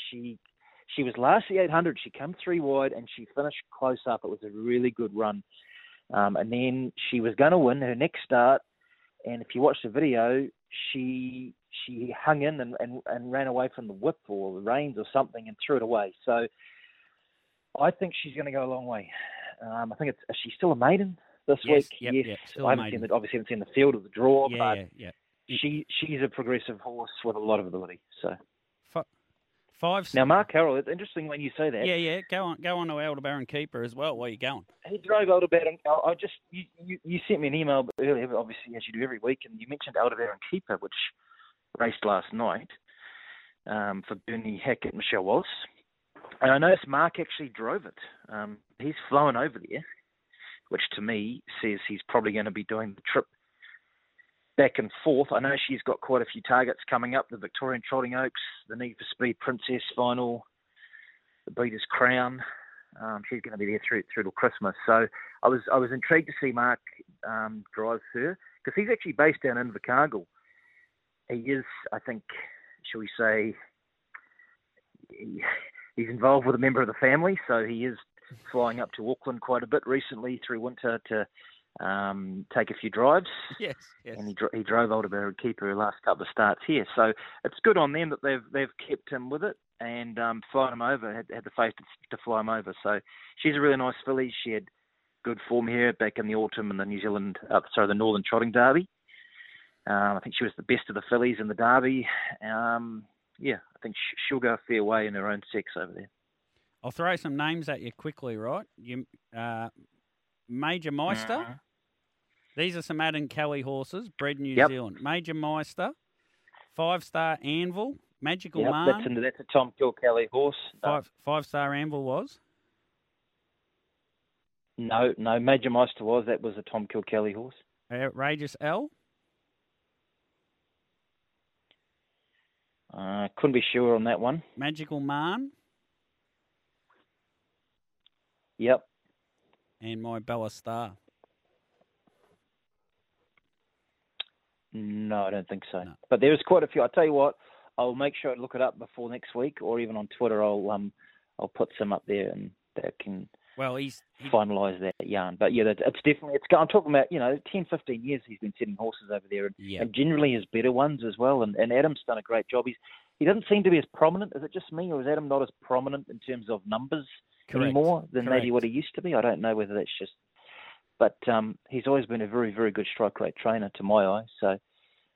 She she was last the 800. She came three wide and she finished close up. It was a really good run. Um, and then she was going to win her next start. And if you watch the video, she she hung in and, and, and ran away from the whip or the reins or something and threw it away. So I think she's going to go a long way. Um, I think it's is she still a maiden this Yes, week? yep, yes. yep, still a I haven't maiden. seen the, obviously haven't seen the field of the draw, Yeah, but yeah, yeah. she she's a progressive horse with a lot of ability. So Five. now Mark Carroll, it's interesting when you say that. Yeah, yeah. Go on, go on to Aldebaran Keeper as well. Where you going? He drove Aldebaran. I I just you, you, you sent me an email earlier, obviously as you do every week, and you mentioned Aldebaran Keeper, which raced last night um, for Bernie Hackett, and Michelle Wallace. And I noticed Mark actually drove it. Um, he's flown over there, which to me says he's probably going to be doing the trip back and forth. I know she's got quite a few targets coming up: the Victorian Trotting Oaks, the Need for Speed Princess Final, the Breeders' Crown. Um, she's going to be there through through till Christmas. So I was I was intrigued to see Mark um, drive her because he's actually based down in Invercargill. He is, I think, shall we say, he, he's involved with a member of the family, so he is flying up to Auckland quite a bit recently through winter to um, take a few drives. Yes, yes. And he, dro- he drove Aldebaran Keeper her last couple of starts here, so it's good on them that they've they've kept him with it and um, flown him over. Had, had the faith to, to fly him over. So she's a really nice filly. She had good form here back in the autumn in the New Zealand, uh, sorry, the Northern Trotting Derby. Um, I think she was the best of the fillies in the Derby. Um, yeah, I think sh- she'll go a fair way in her own sex over there. I'll throw some names at you quickly, right? You, uh, Major Meister. These are some Adam Kelly horses, bred New Yep. Zealand. Major Meister, Five Star Anvil, Magical Yep, Man. that's, a, that's a Tom Kilkelly horse. No, Five Five Star Anvil was. no, no, Major Meister was. That was a Tom Kilkelly horse. Outrageous L. Uh, couldn't be sure on that one. Magical Man, Yep. and my Bella Star. No, I don't think so. But there's quite a few. I'll tell you what, I'll make sure I look it up before next week, or even on Twitter. I'll um, I'll put some up there and that can Well, he's he, finalise that yarn. But yeah, that, it's definitely it's. I'm talking about you know 10, 15 years he's been setting horses over there, and, Yeah. and generally his better ones as well. And, and Adam's done a great job. He's he doesn't seem to be as prominent. Is it just me, or is Adam not as prominent in terms of numbers Correct. anymore than maybe what he used to be? I don't know whether that's just. But um, he's always been a very, very good strike rate trainer to my eye. So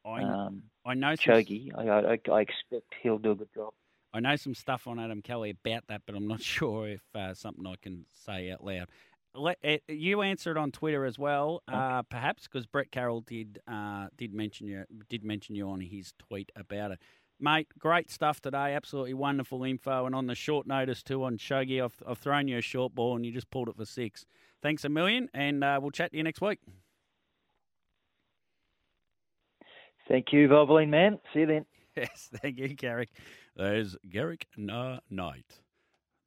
I, um, I know Chogi, I, I, I expect he'll do a good job. I know some stuff on Adam Kelly about that, but I'm not sure if uh, something I can say out loud. Let, uh, you answered on Twitter as well, uh, perhaps because Brett Carroll did uh, did mention you did mention you on his tweet about it, mate. Great stuff today, absolutely wonderful info, and on the short notice too on Chogi, I've, I've thrown you a short ball and you just pulled it for six. Thanks a million, and uh, we'll chat to you next week. Thank you, Valvoline man. See you then. Yes, thank you, Garrick. There's Garrick Na Knight,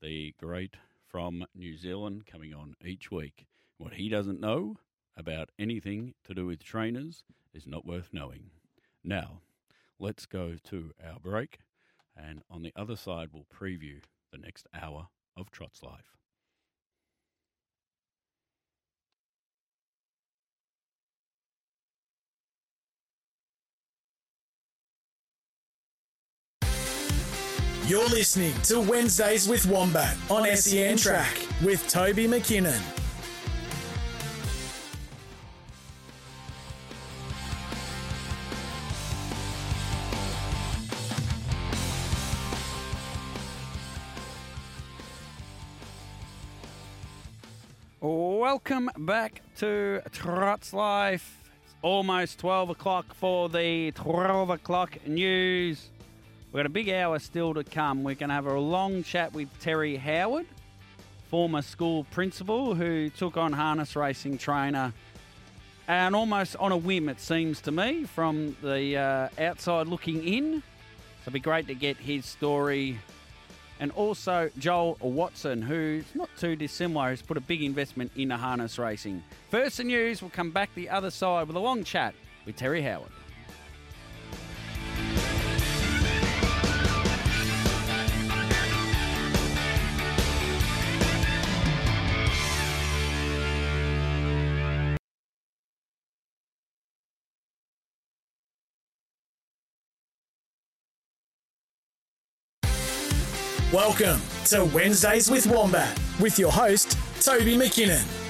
the great from New Zealand, coming on each week. What he doesn't know about anything to do with trainers is not worth knowing. Now, let's go to our break, and on the other side, we'll preview the next hour of Trot's Life. You're listening to Wednesdays with Wombat on SEN Track with Toby McKinnon. Welcome back to Trot's Life. It's almost 12 o'clock for the 12 o'clock news. We've got a big hour still to come. We're going to have a long chat with Terry Howard, former school principal who took on harness racing trainer. And almost on a whim, it seems to me, from the uh, outside looking in. So it'd be great to get his story and also Joel Watson, who's not too dissimilar, has put a big investment into harness racing. First the news, we'll come back the other side with a long chat with Terry Howard. Welcome to Wednesdays with Wombat with your host, Toby McKinnon.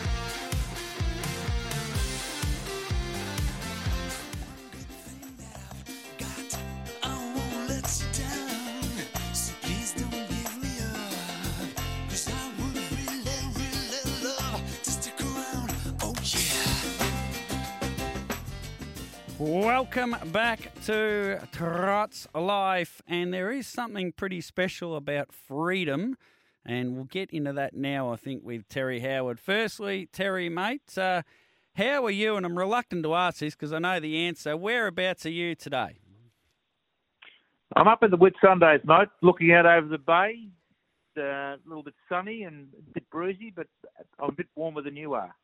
Welcome back to Trot's Life, and there is something pretty special about freedom, and we'll get into that now. I think with Terry Howard. Firstly, Terry, mate, uh, how are you? And I'm reluctant to ask this because I know the answer. Whereabouts are you today? I'm up in the Whitsundays, mate, looking out over the bay. Uh, a little bit sunny and a bit breezy, but I'm a bit warmer than you are.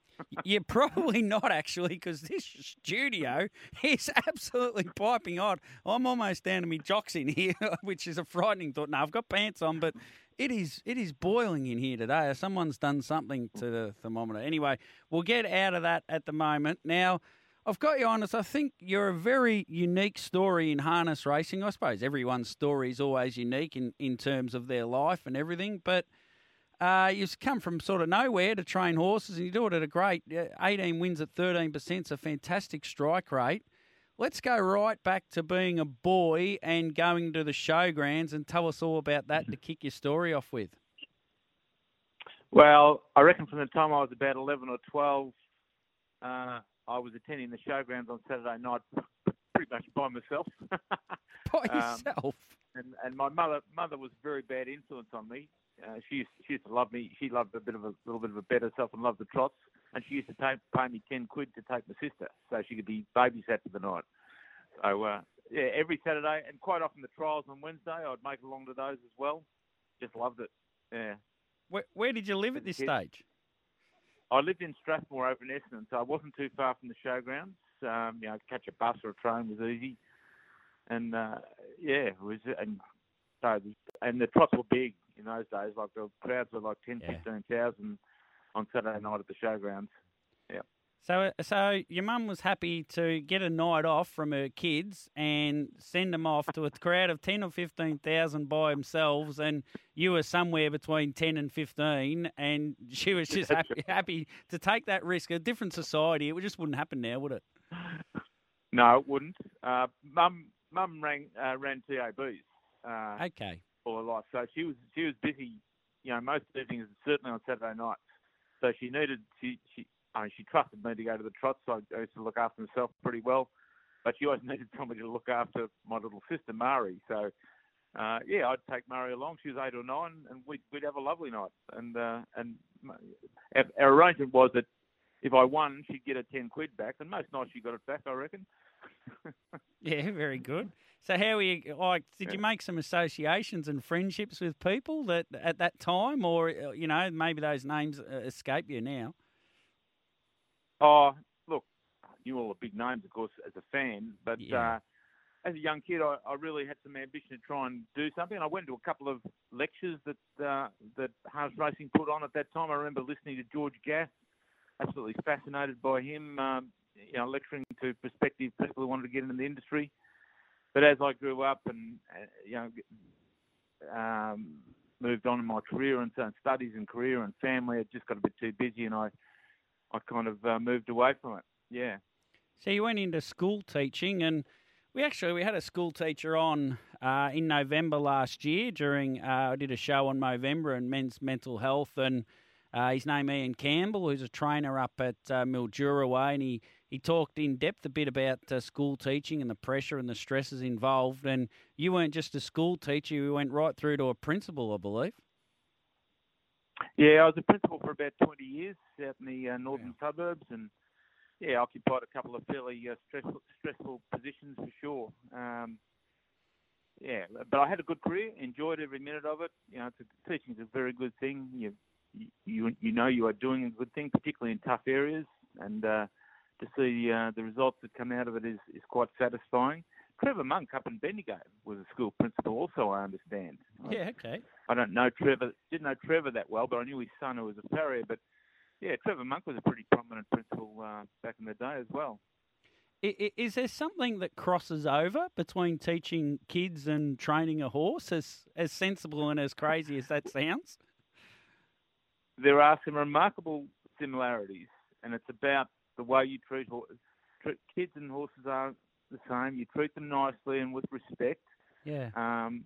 You're probably not actually, because this studio is absolutely piping hot. I'm almost down to my jocks in here, which is a frightening thought. Now I've got pants on, but it is it is boiling in here today. Someone's done something to the thermometer. Anyway, we'll get out of that at the moment. Now, I've got you honest. I think you're a very unique story in harness racing. I suppose everyone's story is always unique in, in terms of their life and everything, but uh, you've come from sort of nowhere to train horses, and you do it at a great uh, 18 wins at 13%. It's a fantastic strike rate. let's go right back to being a boy and going to the showgrounds and tell us all about that to kick your story off with. Well, I reckon from the time I was about 11 or 12, uh, I was attending the showgrounds on Saturday night pretty much by myself. By Um, yourself. and and my mother mother was a very bad influence on me. Uh, she used she used to love me. She loved a bit of a little bit of a better self and loved the trots. And she used to take, pay me ten quid to take my sister so she could be babysat for the night. So uh, yeah, every Saturday and quite often the trials on Wednesday, I'd make along to those as well. Just loved it. Yeah. Where, where did you live at this stage? I lived in Strathmore over in Essendon, so I wasn't too far from the showgrounds. Um, you know, catch a bus or a train was easy, and uh, yeah, it was. And so, and the trots were big in those days. Like the crowds were like 10, Yeah. 15,000 on Saturday night at the showgrounds. Yeah. So, so your mum was happy to get a night off from her kids and send them off to a crowd of ten or fifteen thousand by themselves, and you were somewhere between ten and fifteen, and she was just happy, happy to take that risk. A different society, it just wouldn't happen now, would it? No, it wouldn't. Uh, mum, mum ran uh, ran TABs. Uh, Okay. All her life. So she was she was busy, you know, most evenings certainly on Saturday nights. So she needed she she I mean, she trusted me to go to the trots. So I used to look after myself pretty well, but she always needed somebody to look after my little sister Mari. So uh, yeah, I'd take Mari along. She was eight or nine, and we'd we'd have a lovely night. And uh, and our, arrangement was that if I won, she'd get her ten quid back, and most nights she got it back, I reckon. Yeah, very good. So, how were you? Like, did you make some associations and friendships with people that at that time, or uh, you know, maybe those names uh, escape you now? Oh, look, I knew all the big names, of course, as a fan, but Yeah. uh, as a young kid, I, I really had some ambition to try and do something. I went to a couple of lectures that uh, that Harness Racing put on at that time. I remember listening to George Gass, absolutely fascinated by him, um, you know, lecturing to prospective people who wanted to get into the industry. But as I grew up and uh, you know um, moved on in my career and studies and career and family, it just got a bit too busy, and I I kind of uh, moved away from it. Yeah. So you went into school teaching, and we actually we had a school teacher on uh, in November last year. During uh, I did a show on November and men's mental health, and uh, his name Ian Campbell, who's a trainer up at uh, Mildura Way, and he he talked in depth a bit about uh, school teaching and the pressure and the stresses involved. And you weren't just a school teacher; you went right through to a principal, I believe. Yeah, I was a principal for about 20 years out in the uh, northern suburbs, and yeah, occupied a couple of fairly uh, stressful, stressful positions for sure. Um, yeah, but I had a good career, enjoyed every minute of it. You know, it's a, teaching's a very good thing. You, you you know you are doing a good thing, particularly in tough areas, and uh, to see uh, the results that come out of it is, is quite satisfying. Trevor Monk up in Bendigo was a school principal, also I understand. Yeah, okay. I don't know Trevor, didn't know Trevor that well, but I knew his son who was a farrier. But yeah, Trevor Monk was a pretty prominent principal uh, back in the day as well. Is there something that crosses over between teaching kids and training a horse, as as sensible and as crazy as that sounds? There are some remarkable similarities, and it's about the way you treat horses. Kids and horses are the same. You treat them nicely and with respect. Yeah. Um,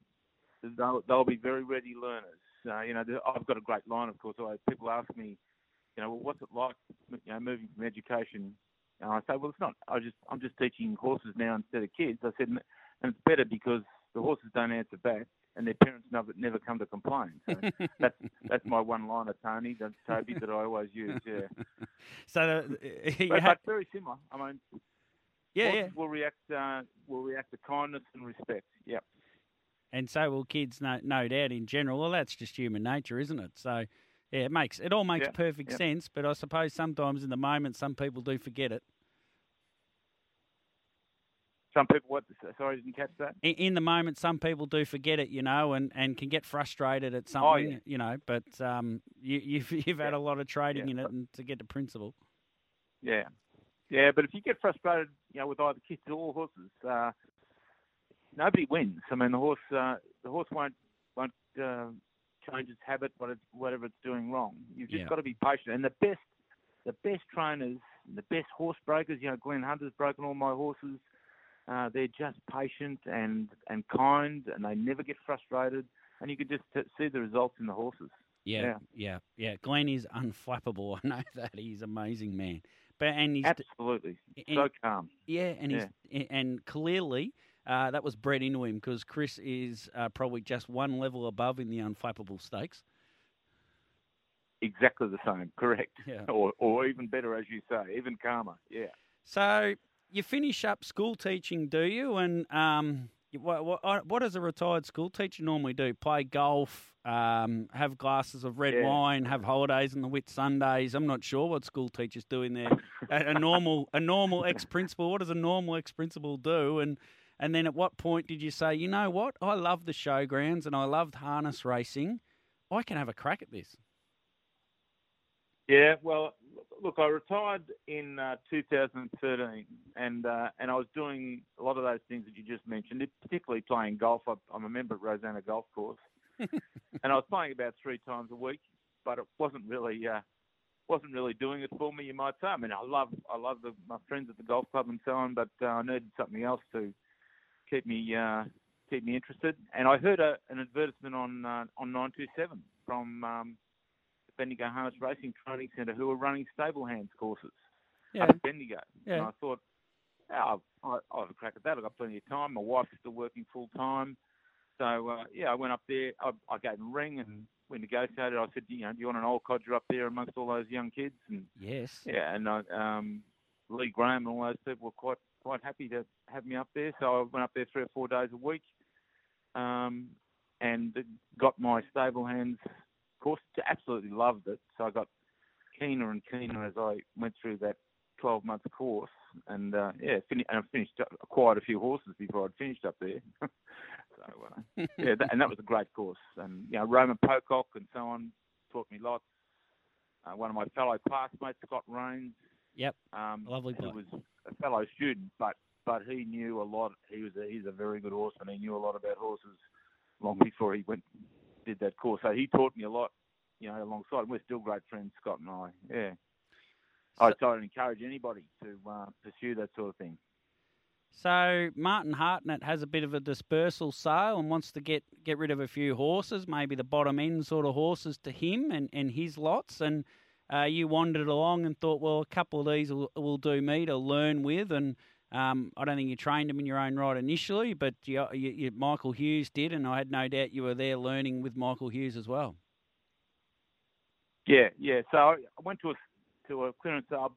they'll, they'll be very ready learners. Uh, you know, I've got a great line, of course. I, people ask me, you know, well, what's it like, you know, moving from education? And I say, well, it's not. I just, I'm just teaching horses now instead of kids. I said, and it's better because the horses don't answer back, and their parents never, never come to complain. So that's that's my one liner, Tony. That's Toby that I always use. Yeah, So the, you but, but very similar. I mean, Yeah, horses yeah. will react, uh, will react to kindness and respect. Yep. and so will kids, no, no doubt. In general, well, that's just human nature, isn't it? So, yeah, it makes it all makes Yeah, perfect yeah. sense. But I suppose sometimes in the moment, some people do forget it. Some people, what? Sorry, I didn't catch that. In, in the moment, some people do forget it, you know, and, and can get frustrated at Oh, something, yeah. you know. But um, you, you've you've had a lot of trading in it, and to get to principal. Yeah, yeah, but if you get frustrated, you know, with either kids or horses, uh, nobody wins. I mean, the horse, uh, the horse won't won't uh, change its habit, what it's, whatever it's doing wrong. You've just Yeah. got to be patient. And the best, the best trainers, the best horse breakers. You know, Glenn Hunter's broken all my horses. Uh, they're just patient and and kind, and they never get frustrated. And you could just t- see the results in the horses. Yeah, yeah, yeah. Glenn is unflappable. I know that he's amazing man. But and he's Absolutely, and- so calm. Yeah, and he's and clearly uh, that was bred into him because Chris is uh, probably just one level above in the unflappable stakes. Exactly the same, correct. Yeah. Or or even better, as you say, even calmer. Yeah. So you finish up school teaching, do you? And um, what, what, what does a retired school teacher normally do? Play golf, um, have glasses of red Yeah. wine, have holidays on the Whit Sundays. I'm not sure what school teachers do in there. a, a normal, a normal ex principal. What does a normal ex principal do? And and then at what point did you say, you know what? I love the showgrounds and I loved harness racing. I can have a crack at this. Yeah, well, look, I retired in uh, 2013, and uh, and I was doing a lot of those things that you just mentioned, particularly playing golf. I, I'm a member at Rosanna Golf Course, and I was playing about three times a week, but it wasn't really uh, wasn't really doing it for me, you might say. I mean, I love I love the, my friends at the golf club and so on, but uh, I needed something else to keep me uh, keep me interested. And I heard a, an advertisement on uh, on 927 from um, Bendigo Harness Racing Training Centre who were running stable hands courses Yeah. up at Bendigo. And I thought, yeah, I'll, I'll I'll have a crack at that. I've got plenty of time. My wife's still working full time. So, uh, yeah, I went up there. I, I gave them a ring and we negotiated. I said, you know, do you want an old codger up there amongst all those young kids? And Yes. yeah, and I, um, Lee Graham and all those people were quite quite happy to have me up there. So I went up there three or four days a week, um, and got my stable hands course. Absolutely loved it. So I got keener and keener as I went through that 12 month course, and uh, yeah, fin- and I finished up, acquired a few horses before I'd finished up there. so uh, yeah, that, and that was a great course. And you know, Roman Pocock and so on taught me lots. Uh, one of my fellow classmates, Scott Rains, Yep. um, Lovely who was a fellow student, but but he knew a lot. He was a, he's a very good horseman. He knew a lot about horses long before he went did that course. So he taught me a lot, you know, alongside. We're still great friends, Scott and I. Yeah. So I'd encourage anybody to uh, pursue that sort of thing. So Martin Hartnett has a bit of a dispersal sale and wants to get, get rid of a few horses, maybe the bottom end sort of horses to him and, and his lots. And uh, you wandered along and thought, well, a couple of these will, will do me to learn with. And um, I don't think you trained them in your own right initially, but you, you, you, Michael Hughes did, and I had no doubt you were there learning with Michael Hughes as well. Yeah, yeah. So I went to a to a clearance sale,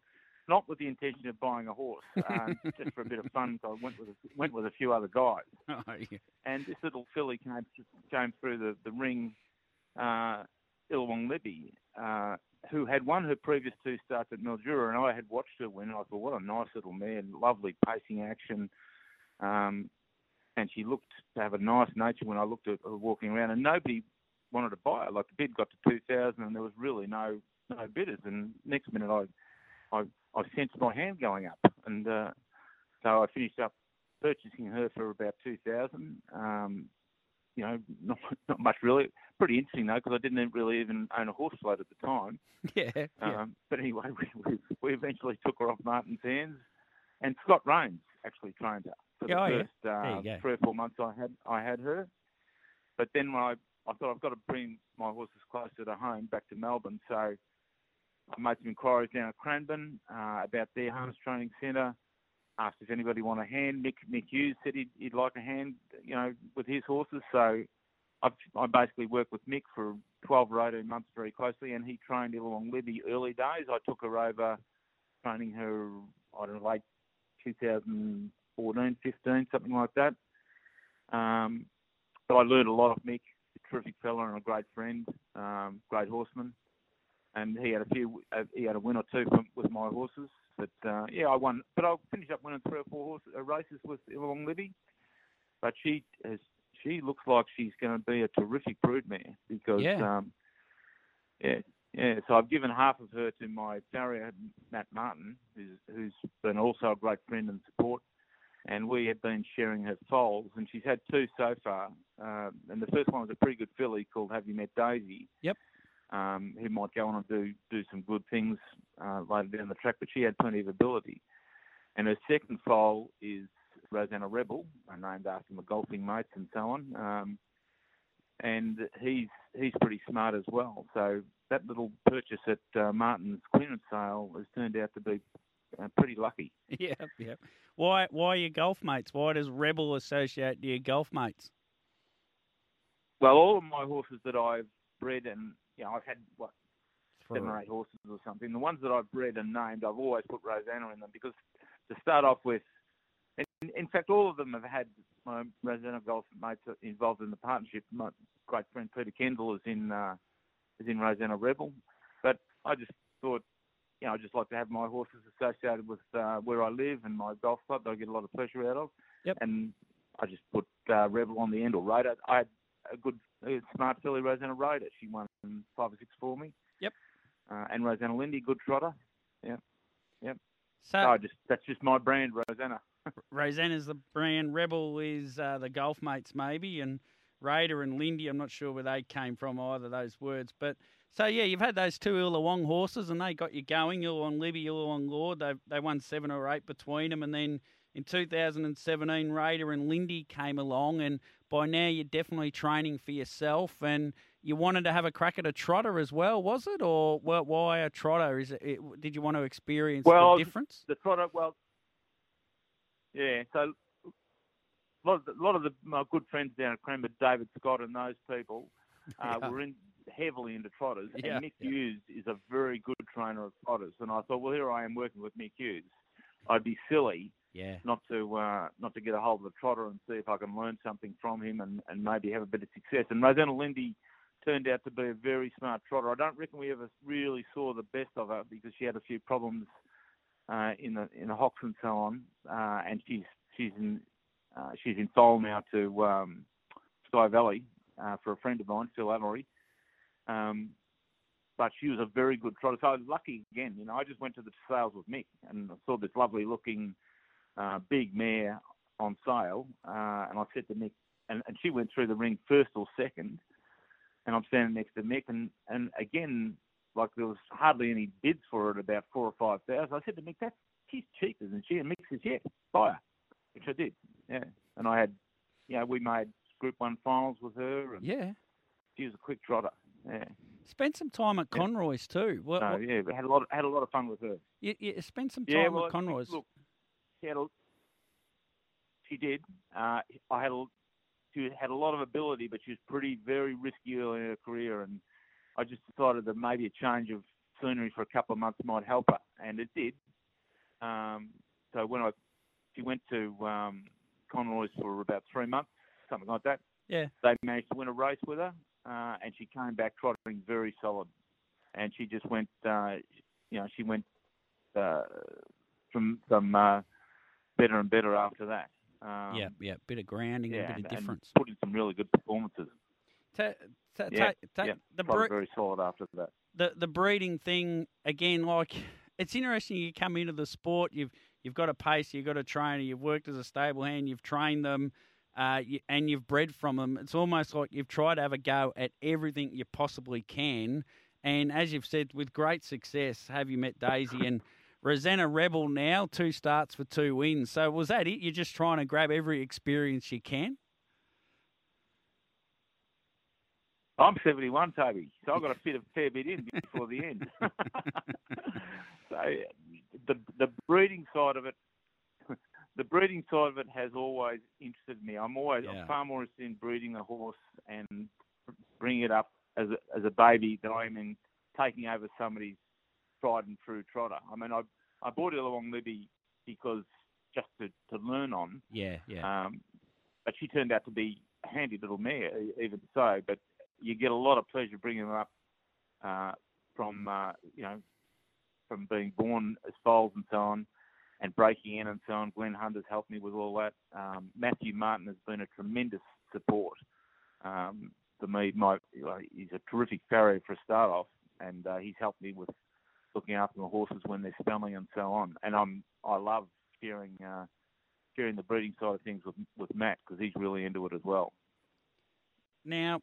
not with the intention of buying a horse, um, just for a bit of fun. So I went with a, went with a few other guys. Oh, yeah. and this little filly came came through the the ring, uh, Illawong Libby, uh, who had won her previous two starts at Mildura, and I had watched her win. I thought, what a nice little mare, lovely pacing action, um, and she looked to have a nice nature when I looked at her walking around, and nobody wanted to buy her. Like the bid got to two thousand, and there was really no no bidders. And next minute, I I I sensed my hand going up, and uh, so I finished up purchasing her for about two thousand. Um, you know, not, not much really. Pretty interesting though, because I didn't really even own a horse float at the time. Yeah. yeah. Um, but anyway, we, we, we eventually took her off Martin's hands, and Scott Rains actually trained her for the Oh, first There uh, three or four months I had I had her. But then when I I thought I've got to bring my horses closer to home, back to Melbourne, so I made some inquiries down at Cranbourne uh, about their harness training centre. Asked if anybody want a hand. Mick Mick Hughes said he'd, he'd like a hand, you know, with his horses. So I've, I basically worked with Mick for 12 or 18 months very closely, and he trained Illawong Libby early days. I took her over, training her, I don't know, late 2014, 15, something like that. Um, I learned a lot of Mick, a terrific fella and a great friend, um, great horseman. And he had a few, uh, he had a win or two from, with my horses. But uh, yeah, I won. But I finished up winning three or four horse, uh, races with Illawong Libby. But she has, she looks like she's going to be a terrific broodmare because Yeah. um, yeah, yeah. So I've given half of her to my farrier Matt Martin, who's who's been also a great friend and support, and we have been sharing her foals, and she's had two so far. Uh, and the first one was a pretty good filly called Have You Met Daisy? Yep. Um, who might go on and do do some good things uh, later down the track, but she had plenty of ability. And her second foal is Rosanna Rebel, named after my golfing mates and so on. Um, and he's he's pretty smart as well. So that little purchase at uh, Martin's clearance sale has turned out to be uh, pretty lucky. Yeah, yeah. Why why your golf mates? Why does Rebel associate to your golf mates? Well, all of my horses that I've bred and you know I've had what seven or eight horses or something. The ones that I've bred and named, I've always put Rosanna in them because to start off with, in, in fact, all of them have had my Rosanna golf mates involved in the partnership. My great friend Peter Kendall is in uh, is in Rosanna Rebel, but I just thought, you know, I just like to have my horses associated with uh, where I live and my golf club that I get a lot of pleasure out of. Yep. And I just put uh, Rebel on the end or Raider. I had a good, smart filly, Rosanna Raider. She won five or six for me. Yep. Uh, and Rosanna Lindy, good trotter. Yep. Yep. So I just that's just my brand, Rosanna. Rosanna's the brand. Rebel is uh, the golf mates, maybe, and Raider and Lindy. I'm not sure where they came from either those words, but so yeah, you've had those two Illawong horses, and they got you going. Illawong Libby, Illawong Lord. They they won seven or eight between them, and then in 2017, Raider and Lindy came along, and by now you're definitely training for yourself, and you wanted to have a crack at a trotter as well, was it, or wh- why a trotter? Is it, it? Did you want to experience well, the difference? The trotter, well, yeah. So a lot of the, a lot of the, my good friends down at Cranbourne, David Scott and those people, uh, Yeah. were in heavily into trotters. Yeah, and Mick yeah. Hughes is a very good trainer of trotters, and I thought, well, here I am working with Mick Hughes. I'd be silly Yeah. not to uh, not to get a hold of the trotter and see if I can learn something from him and, and maybe have a bit of success. And Rosanna Lindy turned out to be a very smart trotter. I don't reckon we ever really saw the best of her because she had a few problems uh, in the in the hocks and so on. Uh, and she's she's in uh, she's in foal now to um, Sky Valley uh, for a friend of mine, Phil Amory. Um, but she was a very good trotter. So I was lucky again. You know, I just went to the sales with Mick and I saw this lovely looking uh, big mare on sale, uh, and I said to Mick, and, and she went through the ring first or second, and I'm standing next to Mick, and, and again, like there was hardly any bids for it, about four or five thousand. I said to Mick, that's she's cheap, isn't she? And Mick says, yeah, buy her, which I did, yeah. And I had, you know, we made Group One finals with her, and Yeah. she was a quick trotter, yeah. Spent some time at Yeah. Conroy's too. What, So what- yeah, we had a lot, had a lot of fun with her. you, you spent some time Yeah, well, at Conroy's. Look, she had a, she did. Uh, I had a, she had a lot of ability, but she was pretty very risky early in her career, and I just decided that maybe a change of scenery for a couple of months might help her, and it did. Um, so when I she went to um, Conroy's for about three months, something like that. Yeah. They managed to win a race with her, uh, and she came back trotting very solid, and she just went, uh, you know, she went uh, from from uh, better and better after that. Um, yeah, yeah, bit of grounding, yeah, a bit and, of and difference. put in some really good performances. Ta- ta- yeah, ta- yeah, the bre- very solid after that. the the breeding thing again, like it's interesting. You come into the sport, you've you've got a pace, you've got a trainer, you've worked as a stable hand, you've trained them, uh, you, and you've bred from them. It's almost like you've tried to have a go at everything you possibly can. And as you've said, with great success, have you met Daisy and Rosanna Rebel now? Two starts for two wins. So was that it? You're just trying to grab every experience you can. I'm 71, Toby, so I've got to fit a fair bit in before the end. so the the breeding side of it, the breeding side of it has always interested me. I'm always Yeah. I'm far more interested in breeding a horse and bringing it up as a, as a baby than I am in taking over somebody's tried and true trotter. I mean, I I bought Illawong Libby because just to, to learn on. Yeah, yeah. Um, but she turned out to be a handy little mare, even so. But you get a lot of pleasure bringing them up uh, from, uh, you know, from being born as foals and so on, and breaking in and so on. Glenn Hunter's helped me with all that. Um, Matthew Martin has been a tremendous support um, for me. My, you know, he's a terrific farrier for a start off, and uh, he's helped me with looking after my horses when they're spelling and so on. And I'm I love sharing uh, the breeding side of things with with Matt because he's really into it as well. Now,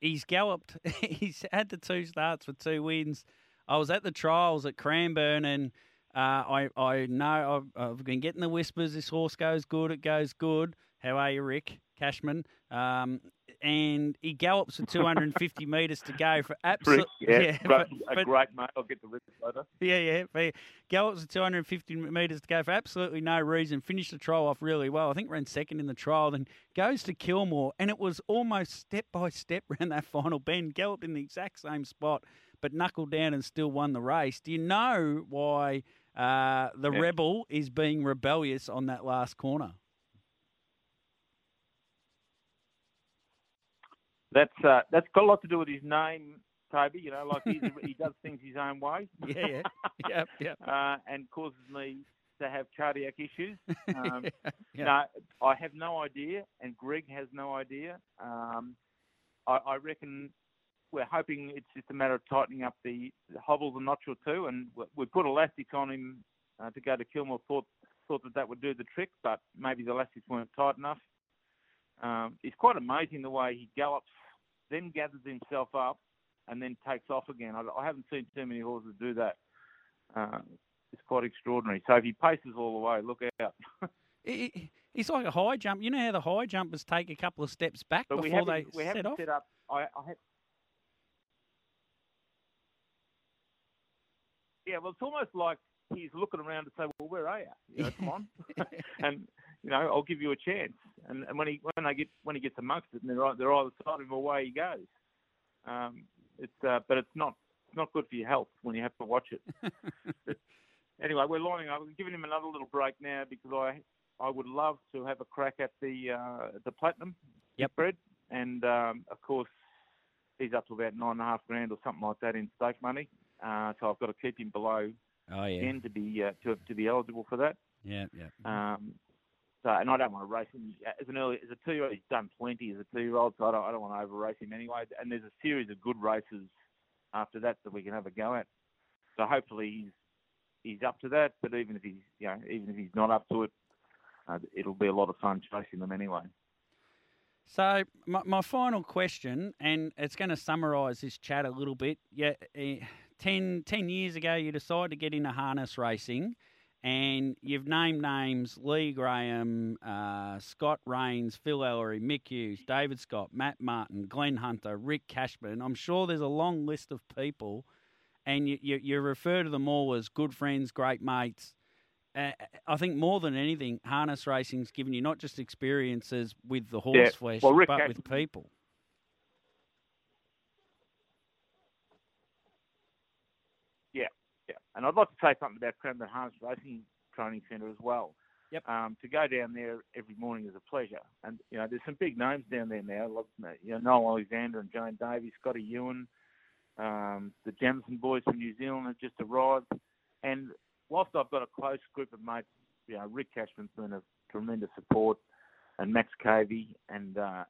he's galloped. he's had the two starts with two wins. I was at the trials at Cranbourne, and Uh, I I know I've, I've been getting the whispers. This horse goes good. It goes good. How are you, Rick Cashman? Um, and he gallops for 250 metres to go for absolute. Rick, yeah, but- a great mate. I'll get the rest later. yeah, yeah. But gallops at 250 metres to go for absolutely no reason. Finished the trial off really well. I think ran second in the trial. Then goes to Kilmore, and it was almost step by step around that final bend. Galloped in the exact same spot, but knuckled down and still won the race. Do you know why uh, the Yeah. Rebel is being rebellious on that last corner? That's uh, that's got a lot to do with his name, Toby. You know, like he's, he does things his own way. Yeah, yeah, yep, yep. Uh, and causes me to have cardiac issues. Um, yeah. No, I have no idea, and Greg has no idea. Um, I, I reckon we're hoping it's just a matter of tightening up the, the hobbles a notch or two, and we- we put elastics on him uh, to go to Kilmore. Thought thought that that would do the trick, but maybe the elastics weren't tight enough. Um, it's quite amazing the way he gallops, then gathers himself up, and then takes off again. I, I haven't seen too many horses do that. Uh, it's quite extraordinary. So if he paces all the way, look out. It- it- It's like a high jump. You know how the high jumpers take a couple of steps back But before they we set off. set up. I, I have, yeah, well, it's almost like he's looking around to say, "Well, where are you? You know, come on," and you know, I'll give you a chance. And, and when he when they get when he gets amongst it, and they're they're either side of him, away he goes. Um, it's uh, but it's not it's not good for your health when you have to watch it. But anyway, we're lining up. We're giving him another little break now because I I would love to have a crack at the uh, the platinum Yep. spread, and um, of course he's up to about nine and a half grand or something like that in stake money. Uh, so I've got to keep him below Oh yeah, ten to be uh, to to be eligible for that. yeah, yeah. Um, and I don't want to race him as an early as a two year old. He's done plenty as a two year old, so I don't, I don't want to over race him anyway. And there's a series of good races after that that we can have a go at. So hopefully he's he's up to that. But even if he's you know even if he's not up to it, uh, it'll be a lot of fun chasing them anyway. So my, my final question, and it's going to summarise this chat a little bit. Yeah, eh, 10, 10 years ago, you decided to get into harness racing, and you've named names: Lee Graham, uh, Scott Rains, Phil Ellery, Mick Hughes, David Scott, Matt Martin, Glenn Hunter, Rick Cashman. I'm sure there's a long list of people, and you, you, you refer to them all as good friends, great mates. Uh, I think more than anything, harness racing's given you not just experiences with the horse Yeah. flesh, Well, but Cash- with people. Yeah, yeah. And I'd like to say something about Cranbourne Harness Racing Training Centre as well. Yep. Um, to go down there every morning is a pleasure, and you know there's some big names down there now. Like, you know Noel Alexander and Jane Davies, Scotty Ewan, um, the Jamison boys from New Zealand have just arrived. And whilst I've got a close group of mates, you know Rick Cashman's been a tremendous support, and Max Cavey and uh,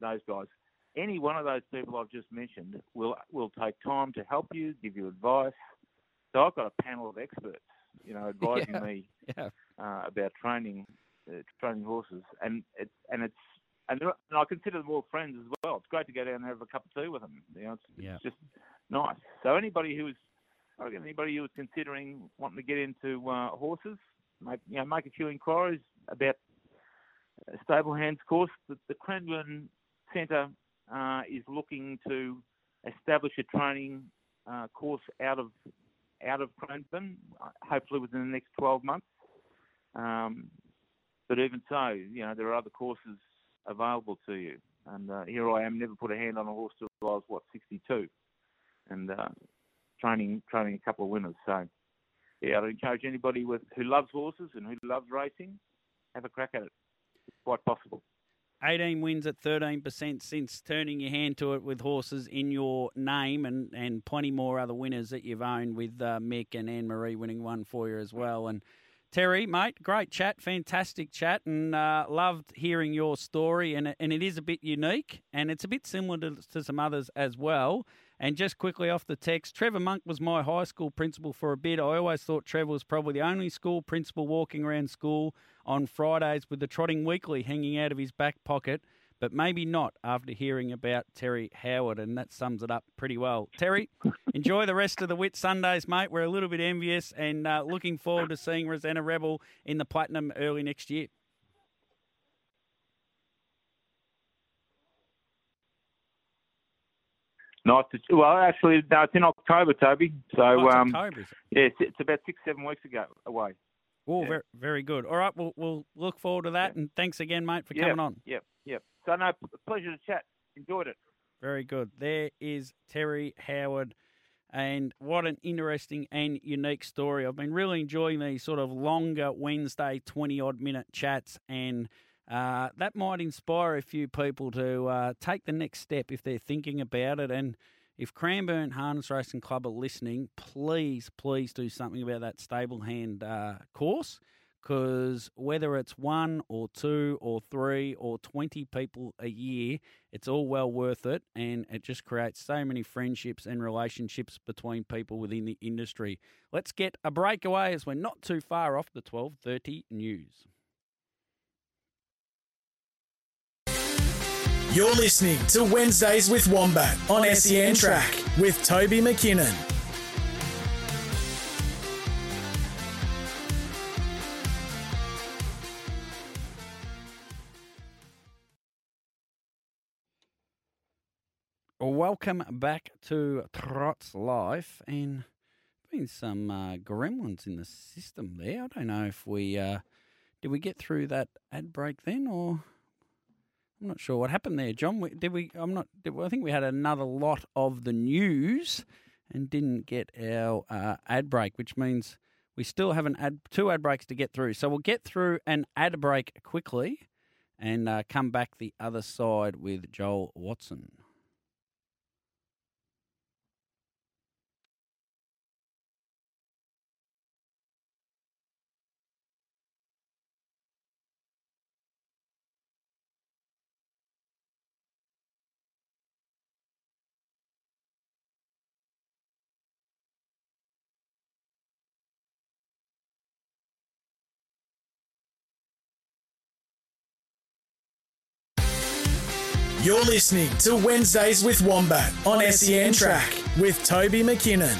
those guys. Any one of those people I've just mentioned will will take time to help you, give you advice. So I've got a panel of experts, you know, advising Yeah. me Yeah. uh, about training uh, training horses, and it's and it's and, and I consider them all friends as well. It's great to go down and have a cup of tea with them. You know, it's, Yeah. it's just nice. So anybody who is, I reckon anybody who is considering wanting to get into uh, horses, make you know make a few inquiries about a stable hands course. The, the Cranbourne Centre uh, is looking to establish a training uh, course out of out of uh, hopefully within the next 12 months. Um, but even so, you know, there are other courses available to you. And uh, here I am, never put a hand on a horse till I was, what, 62, and uh, training training a couple of winners. So, yeah, I'd encourage anybody with who loves horses and who loves racing, have a crack at it. It's quite possible. 18 wins at 13% since turning your hand to it with horses in your name and, and plenty more other winners that you've owned with uh, Mick and Anne Marie winning one for you as well. And Terry, mate, great chat, fantastic chat, and uh, loved hearing your story. And, and it is a bit unique and it's a bit similar to, to some others as well. And just quickly off the text, Trevor Monk was my high school principal for a bit. I always thought Trevor was probably the only school principal walking around school on Fridays with the Trotting Weekly hanging out of his back pocket. but maybe not after hearing about Terry Howard, and that sums it up pretty well. Terry, enjoy the rest of the Whitsundays, mate. We're a little bit envious and uh, looking forward to seeing Rosanna Rebel in the Platinum early next year. Nice to well, actually, no, it's in October, Toby. So Oh, it's um, October, is it? yeah, it's, it's about six, seven weeks ago away. Oh, very, very good. All right, we'll, we'll look forward to that, and thanks again, mate, for coming on. Yep, yep. So no, pleasure to chat. Enjoyed it. Very good. There is Terry Howard. And what an interesting and unique story. I've been really enjoying these sort of longer Wednesday 20 odd minute chats, and uh, that might inspire a few people to uh, take the next step if they're thinking about it. And if Cranbourne Harness Racing Club are listening, please, please do something about that stable hand uh, course because whether it's one or two or three or 20 people a year, it's all well worth it. And it just creates so many friendships and relationships between people within the industry. Let's get a breakaway as we're not too far off the 1230 news. You're listening to Wednesdays with Wombat on SEN Track with Toby McKinnon. Welcome back to Trot's Life, and been some uh, gremlins in the system there. I don't know if we uh, did we get through that ad break then, or I'm not sure what happened there, John. We, did we? I'm not. Did, I think we had another lot of the news and didn't get our uh, ad break, which means we still have an ad, two ad breaks to get through. So we'll get through an ad break quickly and uh, come back the other side with Joel Watson. You're listening to Wednesdays with Wombat on SEN Track with Toby McKinnon.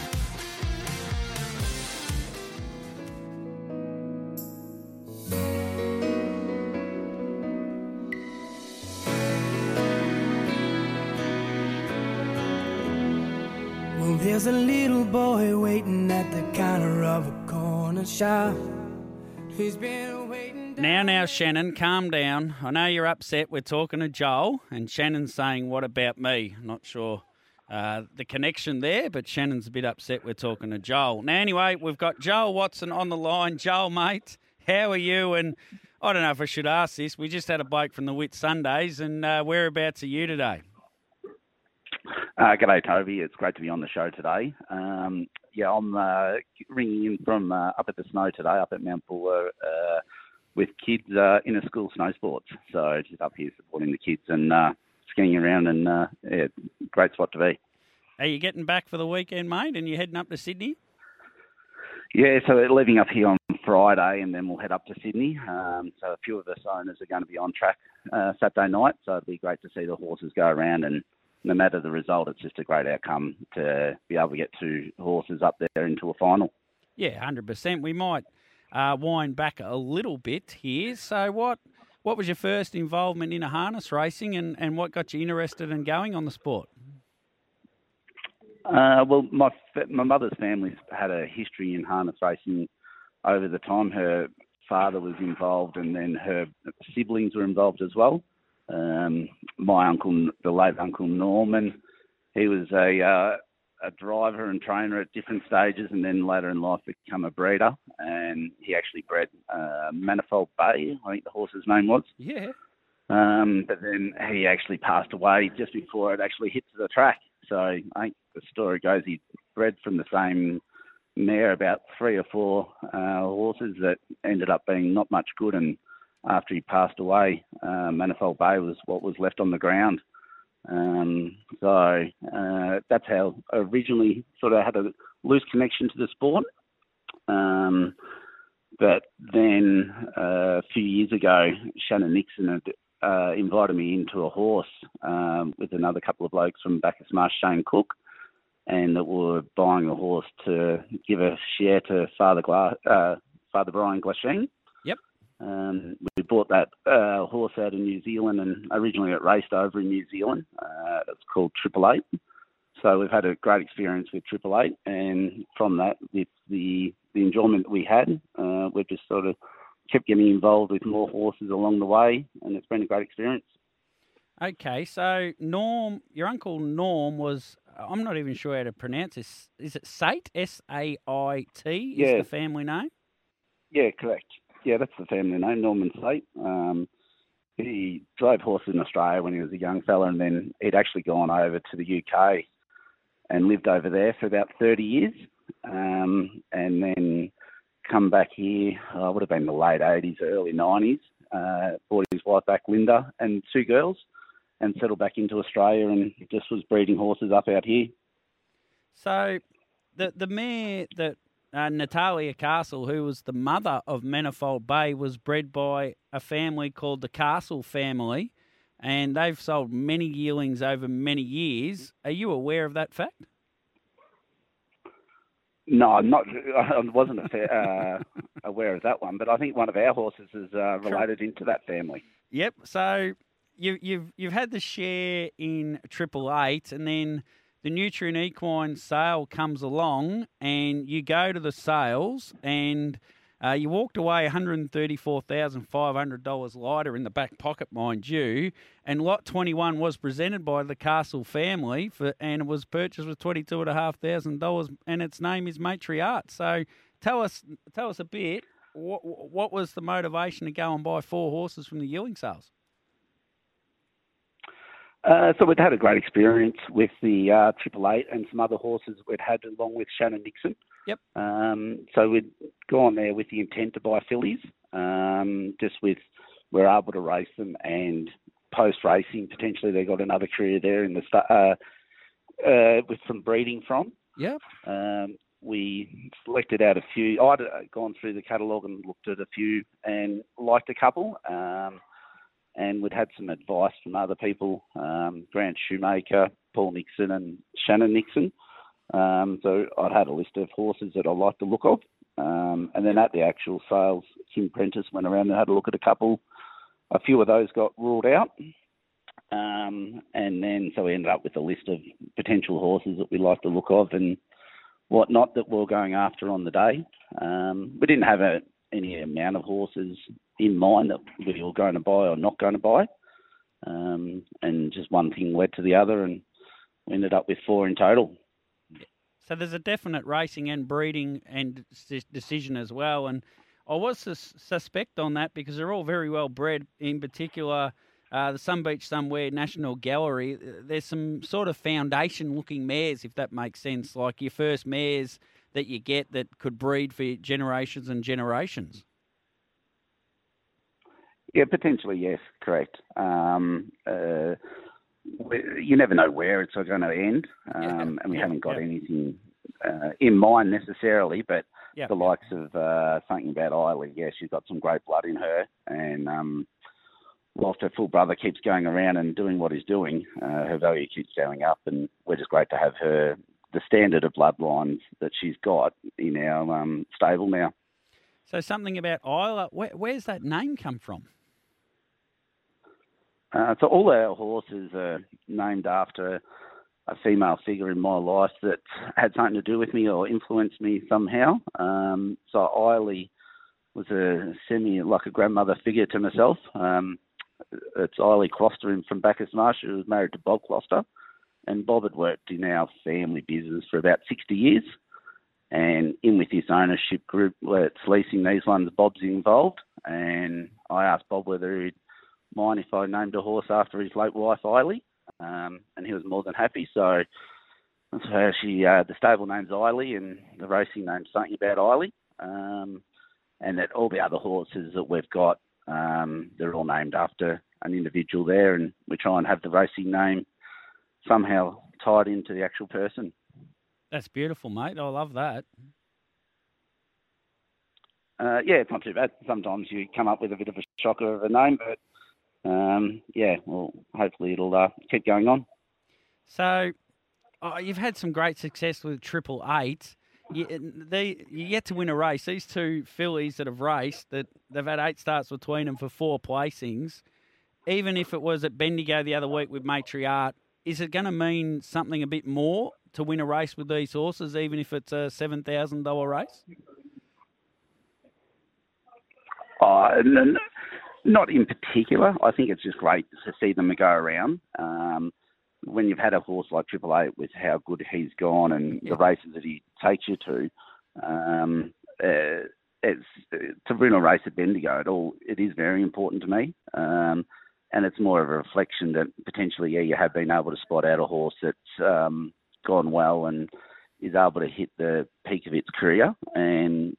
Well, there's a little boy waiting at the counter of a corner shop. He's been waiting. Now, now, Shannon, calm down. I know you're upset. We're talking to Joel, and Shannon's saying, What about me? Not sure uh, the connection there, but Shannon's a bit upset. We're talking to Joel. Now, anyway, we've got Joel Watson on the line. Joel, mate, how are you? And I don't know if I should ask this. We just had a bloke from the Whitsundays, and uh, whereabouts are you today? Uh, g'day, Toby. It's great to be on the show today. Um, yeah, I'm uh, ringing in from uh, up at the snow today, up at Mount Buller, uh, with kids uh, in a school snow sports. So just up here supporting the kids and uh, skiing around, and uh, yeah, great spot to be. Are you getting back for the weekend, mate, and you heading up to Sydney? Yeah, so we're leaving up here on Friday, and then we'll head up to Sydney. Um, so a few of us owners are going to be on track uh, Saturday night, so it'll be great to see the horses go around and no matter the result, it's just a great outcome to be able to get two horses up there into a final. Yeah, hundred percent. We might uh, wind back a little bit here. So, what what was your first involvement in a harness racing, and, and what got you interested in going on the sport? Uh, well, my my mother's family's had a history in harness racing over the time. Her father was involved, and then her siblings were involved as well. Um, my uncle, the late Uncle Norman, he was a uh, a driver and trainer at different stages, and then later in life become a breeder. And he actually bred uh, Manifold Bay, I think the horse's name was. Yeah. Um, but then he actually passed away just before it actually hit the track. So I think the story goes he bred from the same mare about three or four uh, horses that ended up being not much good. And after he passed away, uh, Manifold Bay was what was left on the ground. Um, so uh, that's how I originally sort of had a loose connection to the sport. Um, but then uh, a few years ago, Shannon Nixon had uh, invited me into a horse um, with another couple of blokes from Bacchus Marsh, Shane Cook, and that we were buying a horse to give a share to Father Gla- uh, Father Brian Glasheen. Yep. Bought that uh, horse out in New Zealand, and originally it raced over in New Zealand. Uh, it's called Triple Eight. So we've had a great experience with Triple Eight, and from that, with the the enjoyment that we had, uh, we've just sort of kept getting involved with more horses along the way, and it's been a great experience. Okay, so Norm, your uncle Norm was. I'm not even sure how to pronounce this. Is it Sait? S A I T is Yeah. the family name. Yeah, correct. Yeah, that's the family name, Norman Sait. Um, he drove horses in Australia when he was a young fella, and then he'd actually gone over to the UK and lived over there for about 30 years, um, and then come back here. Uh, would have been the late 80s, early 90s. Uh, brought his wife back, Linda, and two girls, and settled back into Australia, and just was breeding horses up out here. So, the the mare that uh, Natalia Castle, who was the mother of Manifold Bay, was bred by a family called the Castle family, and they've sold many yearlings over many years. Are you aware of that fact? No, I'm not. I wasn't uh, aware of that one, but I think one of our horses is uh, related into that family. Yep. So you, you've you've had the share in Triple Eight, and then the Nutrien Equine sale comes along, and you go to the sales, and uh, you walked away one hundred thirty-four thousand five hundred dollars lighter in the back pocket, mind you. And lot twenty-one was presented by the Castle family, for and it was purchased with twenty-two and a half thousand dollars, and its name is Matriarch. So tell us tell us a bit. What, what was the motivation to go and buy four horses from the yearling sales? Uh, so we'd had a great experience with the uh, Triple Eight and some other horses we'd had along with Shannon Nixon. Yep. Um, so we'd gone there with the intent to buy fillies, um, just with we're able to race them and post racing potentially they got another career there in the uh, uh, with some breeding from. Yep. Um, we selected out a few. I'd uh, gone through the catalogue and looked at a few and liked a couple. Um, and we'd had some advice from other people, um, Grant Shoemaker, Paul Nixon, and Shannon Nixon. Um, so I'd had a list of horses that I liked the look of. Um, and then at the actual sales, Kim Prentice went around and had a look at a couple. A few of those got ruled out. Um, and then so we ended up with a list of potential horses that we liked the look of and whatnot that we were going after on the day. Um, we didn't have a, any amount of horses in mind that we were going to buy or not going to buy. Um, and just one thing led to the other, and we ended up with four in total. So there's a definite racing and breeding and decision as well. And I was sus- suspect on that because they're all very well bred. In particular, uh, the Sun Beach Somewhere National Gallery. uh, There's some sort of foundation looking mares, if that makes sense, like your first mares that you get that could breed for generations and generations. Yeah, potentially, yes, correct. Um, uh, you never know where it's going to end, um, and we yeah, haven't got yeah. anything uh, in mind necessarily, but Yeah. the likes of uh, something about Eiley, yeah, she's got some great blood in her, and um, whilst her full brother keeps going around and doing what he's doing, uh, her value keeps going up, and we're just great to have her, the standard of bloodlines that she's got in our um, stable now. So something about Isla. Where, where's that name come from? Uh, so all our horses are named after a female figure in my life that had something to do with me or influenced me somehow. Um, so Eiley was a semi like a grandmother figure to myself. Um, it's Eiley Closter in- from Bacchus Marsh, who was married to Bob Closter, and Bob had worked in our family business for about 60 years. And in with this ownership group, that's leasing these ones, Bob's involved. And I asked Bob whether he'd mind if I named a horse after his late wife Eiley, um, and he was more than happy. So, so she, uh, the stable name's Eiley, and the racing name's something about Eiley, um, and that all the other horses that we've got, um, they're all named after an individual there, and we try and have the racing name somehow tied into the actual person. That's beautiful, mate. I love that. Uh, yeah, it's not too bad. Sometimes you come up with a bit of a shocker of a name, but um, yeah, well, hopefully it'll uh, keep going on. So, oh, you've had some great success with Triple Eight. You, they, you yet to win a race. These two fillies that have raced, that they've had eight starts between them for four placings. Even if it was at Bendigo the other week with Matriarch, is it going to mean something a bit more to win a race with these horses, even if it's a seven thousand dollar race? Uh, n- not in particular. I think it's just great to see them go around. Um, when you've had a horse like Triple Eight with how good he's gone and the races that he takes you to, um, uh, it's to win a race at Bendigo. It all it is very important to me, um, and it's more of a reflection that potentially, yeah, you have been able to spot out a horse that's um, gone well and is able to hit the peak of its career, and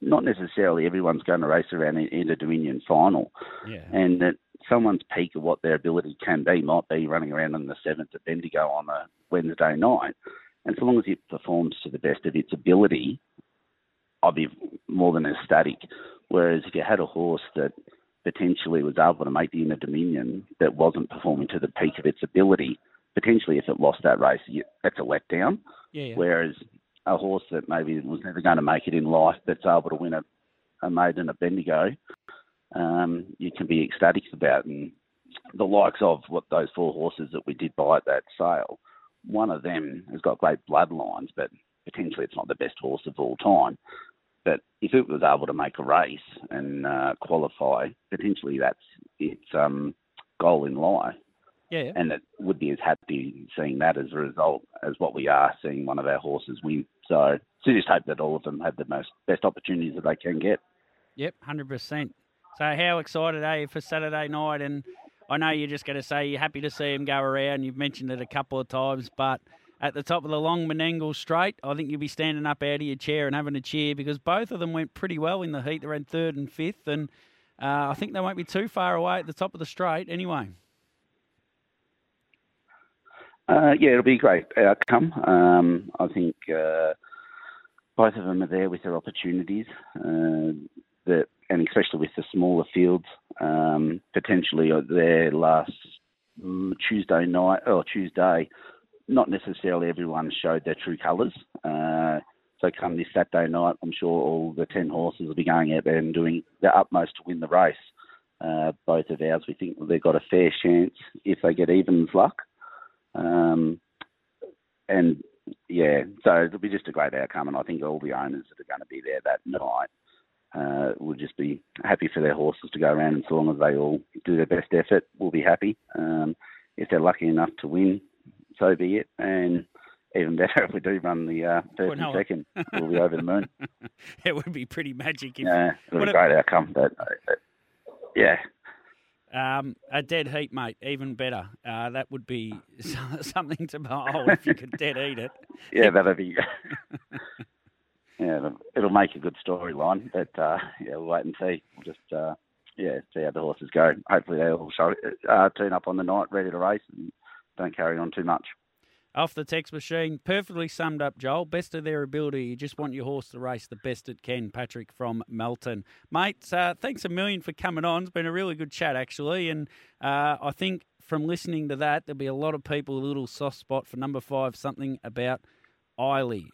not necessarily everyone's going to race around in, in a Dominion final, Yeah. and that someone's peak of what their ability can be might be running around on the seventh at Bendigo on a Wednesday night, and so long as it performs to the best of its ability, I'll be more than ecstatic. Whereas if you had a horse that potentially was able to make the Inter Dominion that wasn't performing to the peak of its ability, potentially if it lost that race, that's a letdown. Yeah, yeah. Whereas a horse that maybe was never going to make it in life that's able to win a, a maiden at Bendigo, um, you can be ecstatic about. And the likes of what those four horses that we did buy at that sale, one of them has got great bloodlines, but potentially it's not the best horse of all time. But if it was able to make a race and uh, qualify, potentially that's its um, goal in life. Yeah. And it would be as happy seeing that as a result as what we are seeing one of our horses win. So, so just hope that all of them have the most best opportunities that they can get. Yep, hundred percent. So how excited are you for Saturday night? And I know you're just going to say you're happy to see him go around. You've mentioned it a couple of times, but at the top of the long Menangle straight, I think you'll be standing up out of your chair and having a cheer because both of them went pretty well in the heat. They ran third and fifth, and uh, I think they won't be too far away at the top of the straight anyway. Uh, yeah, it'll be a great outcome. Um, I think uh, both of them are there with their opportunities, uh, that, and especially with the smaller fields. Um, potentially, uh, their last mm, Tuesday night or Tuesday, not necessarily everyone showed their true colours. Uh, so come this Saturday night, I'm sure all the ten horses will be going out there and doing their utmost to win the race. Uh, both of ours, we think they've got a fair chance if they get evens luck. Um, and yeah, so it'll be just a great outcome, and I think all the owners that are going to be there that night uh, will just be happy for their horses to go around, and so long as they all do their best effort, we'll be happy. Um, if they're lucky enough to win, so be it, and even better if we do run the uh, and no. second, we'll be over the moon. it would be pretty magic if Yeah, it'll What be a- great outcome, but uh, yeah, Um, a dead heat, mate, even better. Uh, that would be something to behold if you could dead eat it. yeah, that'll be. yeah, it'll, it'll make a good storyline, but uh, yeah, we'll wait and see. We'll just uh, yeah see how the horses go. Hopefully, they all show, uh, turn up on the night ready to race and don't carry on too much. Off the text machine, perfectly summed up, Joel. Best of their ability. You just want your horse to race the best it can. Patrick from Melton. Mate, uh, thanks a million for coming on. It's been a really good chat, actually. And uh, I think from listening to that, there'll be a lot of people a little soft spot for number five, something about Eiley.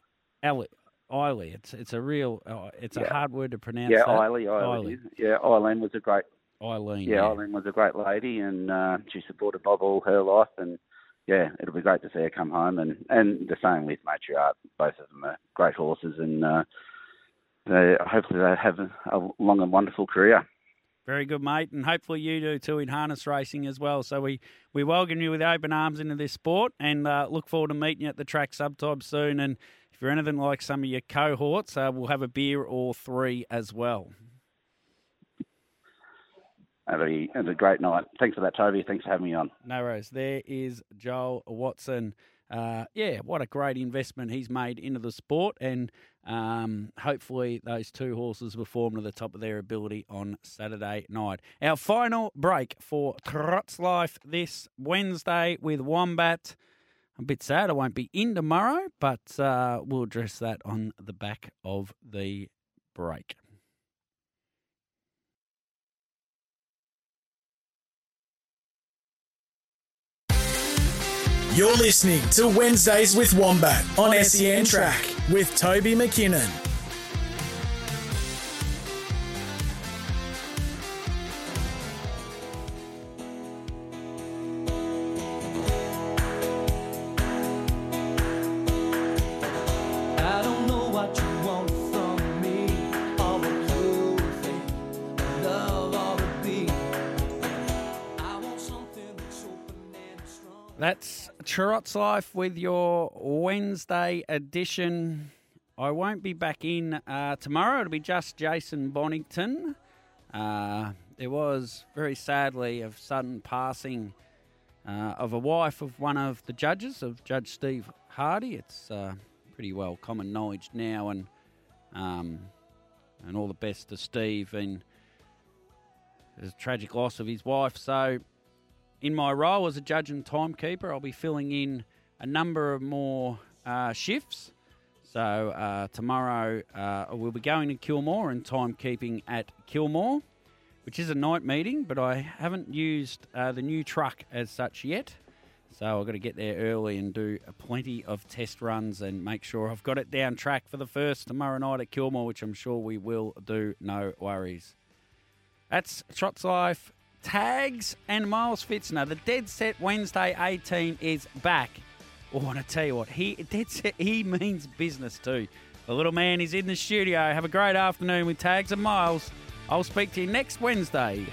Ellie. Eiley. It's, it's a real, uh, it's a hard word to pronounce. yeah. Eiley, Eiley. Yeah, Eileen was a great. Eileen. Yeah, yeah. Eileen was a great lady, and uh, she supported Bob all her life, and yeah, it'll be great to see her come home, and and the same with Matriarch. Both of them are great horses, and uh, they hopefully they have a, long and wonderful career. Very good, mate, and hopefully you do too in harness racing as well. So we, we welcome you with open arms into this sport, and uh, look forward to meeting you at the track sometime soon. And if you're anything like some of your cohorts, uh, we'll have a beer or three as well. Be, it'll be a great night. Thanks for that, Toby. Thanks for having me on. No worries. There is Joel Watson. Uh, yeah, what a great investment he's made into the sport, and um, hopefully those two horses perform to the top of their ability on Saturday night. Our final break for Trots Life this Wednesday with Wombat. I'm a bit sad I won't be in tomorrow, but uh, we'll address that on the back of the break. You're listening to Wednesdays with Wombat on SEN Track with Toby McKinnon. That's Trot's Life with your Wednesday edition. I won't be back in uh, tomorrow. It'll be just Jason Bonington. Uh, there was very sadly a sudden passing uh, of a wife of one of the judges, of Judge Steve Hardy. It's uh, pretty well common knowledge now, and um, and all the best to Steve. And a tragic loss of his wife. So, in my role as a judge and timekeeper, I'll be filling in a number of more uh, shifts. So uh, tomorrow uh, we'll be going to Kilmore and timekeeping at Kilmore, which is a night meeting, but I haven't used uh, the new truck as such yet. So I've got to get there early and do plenty of test runs and make sure I've got it down track for the first tomorrow night at Kilmore, which I'm sure we will do. No worries. That's Trots Life tags and Miles Fitzner. The Dead Set Wednesday 18 is back. Oh, I want to tell you what, he Dead Set, he means business too. The little man is in the studio. Have a great afternoon with tags and Miles. I'll speak to you next Wednesday.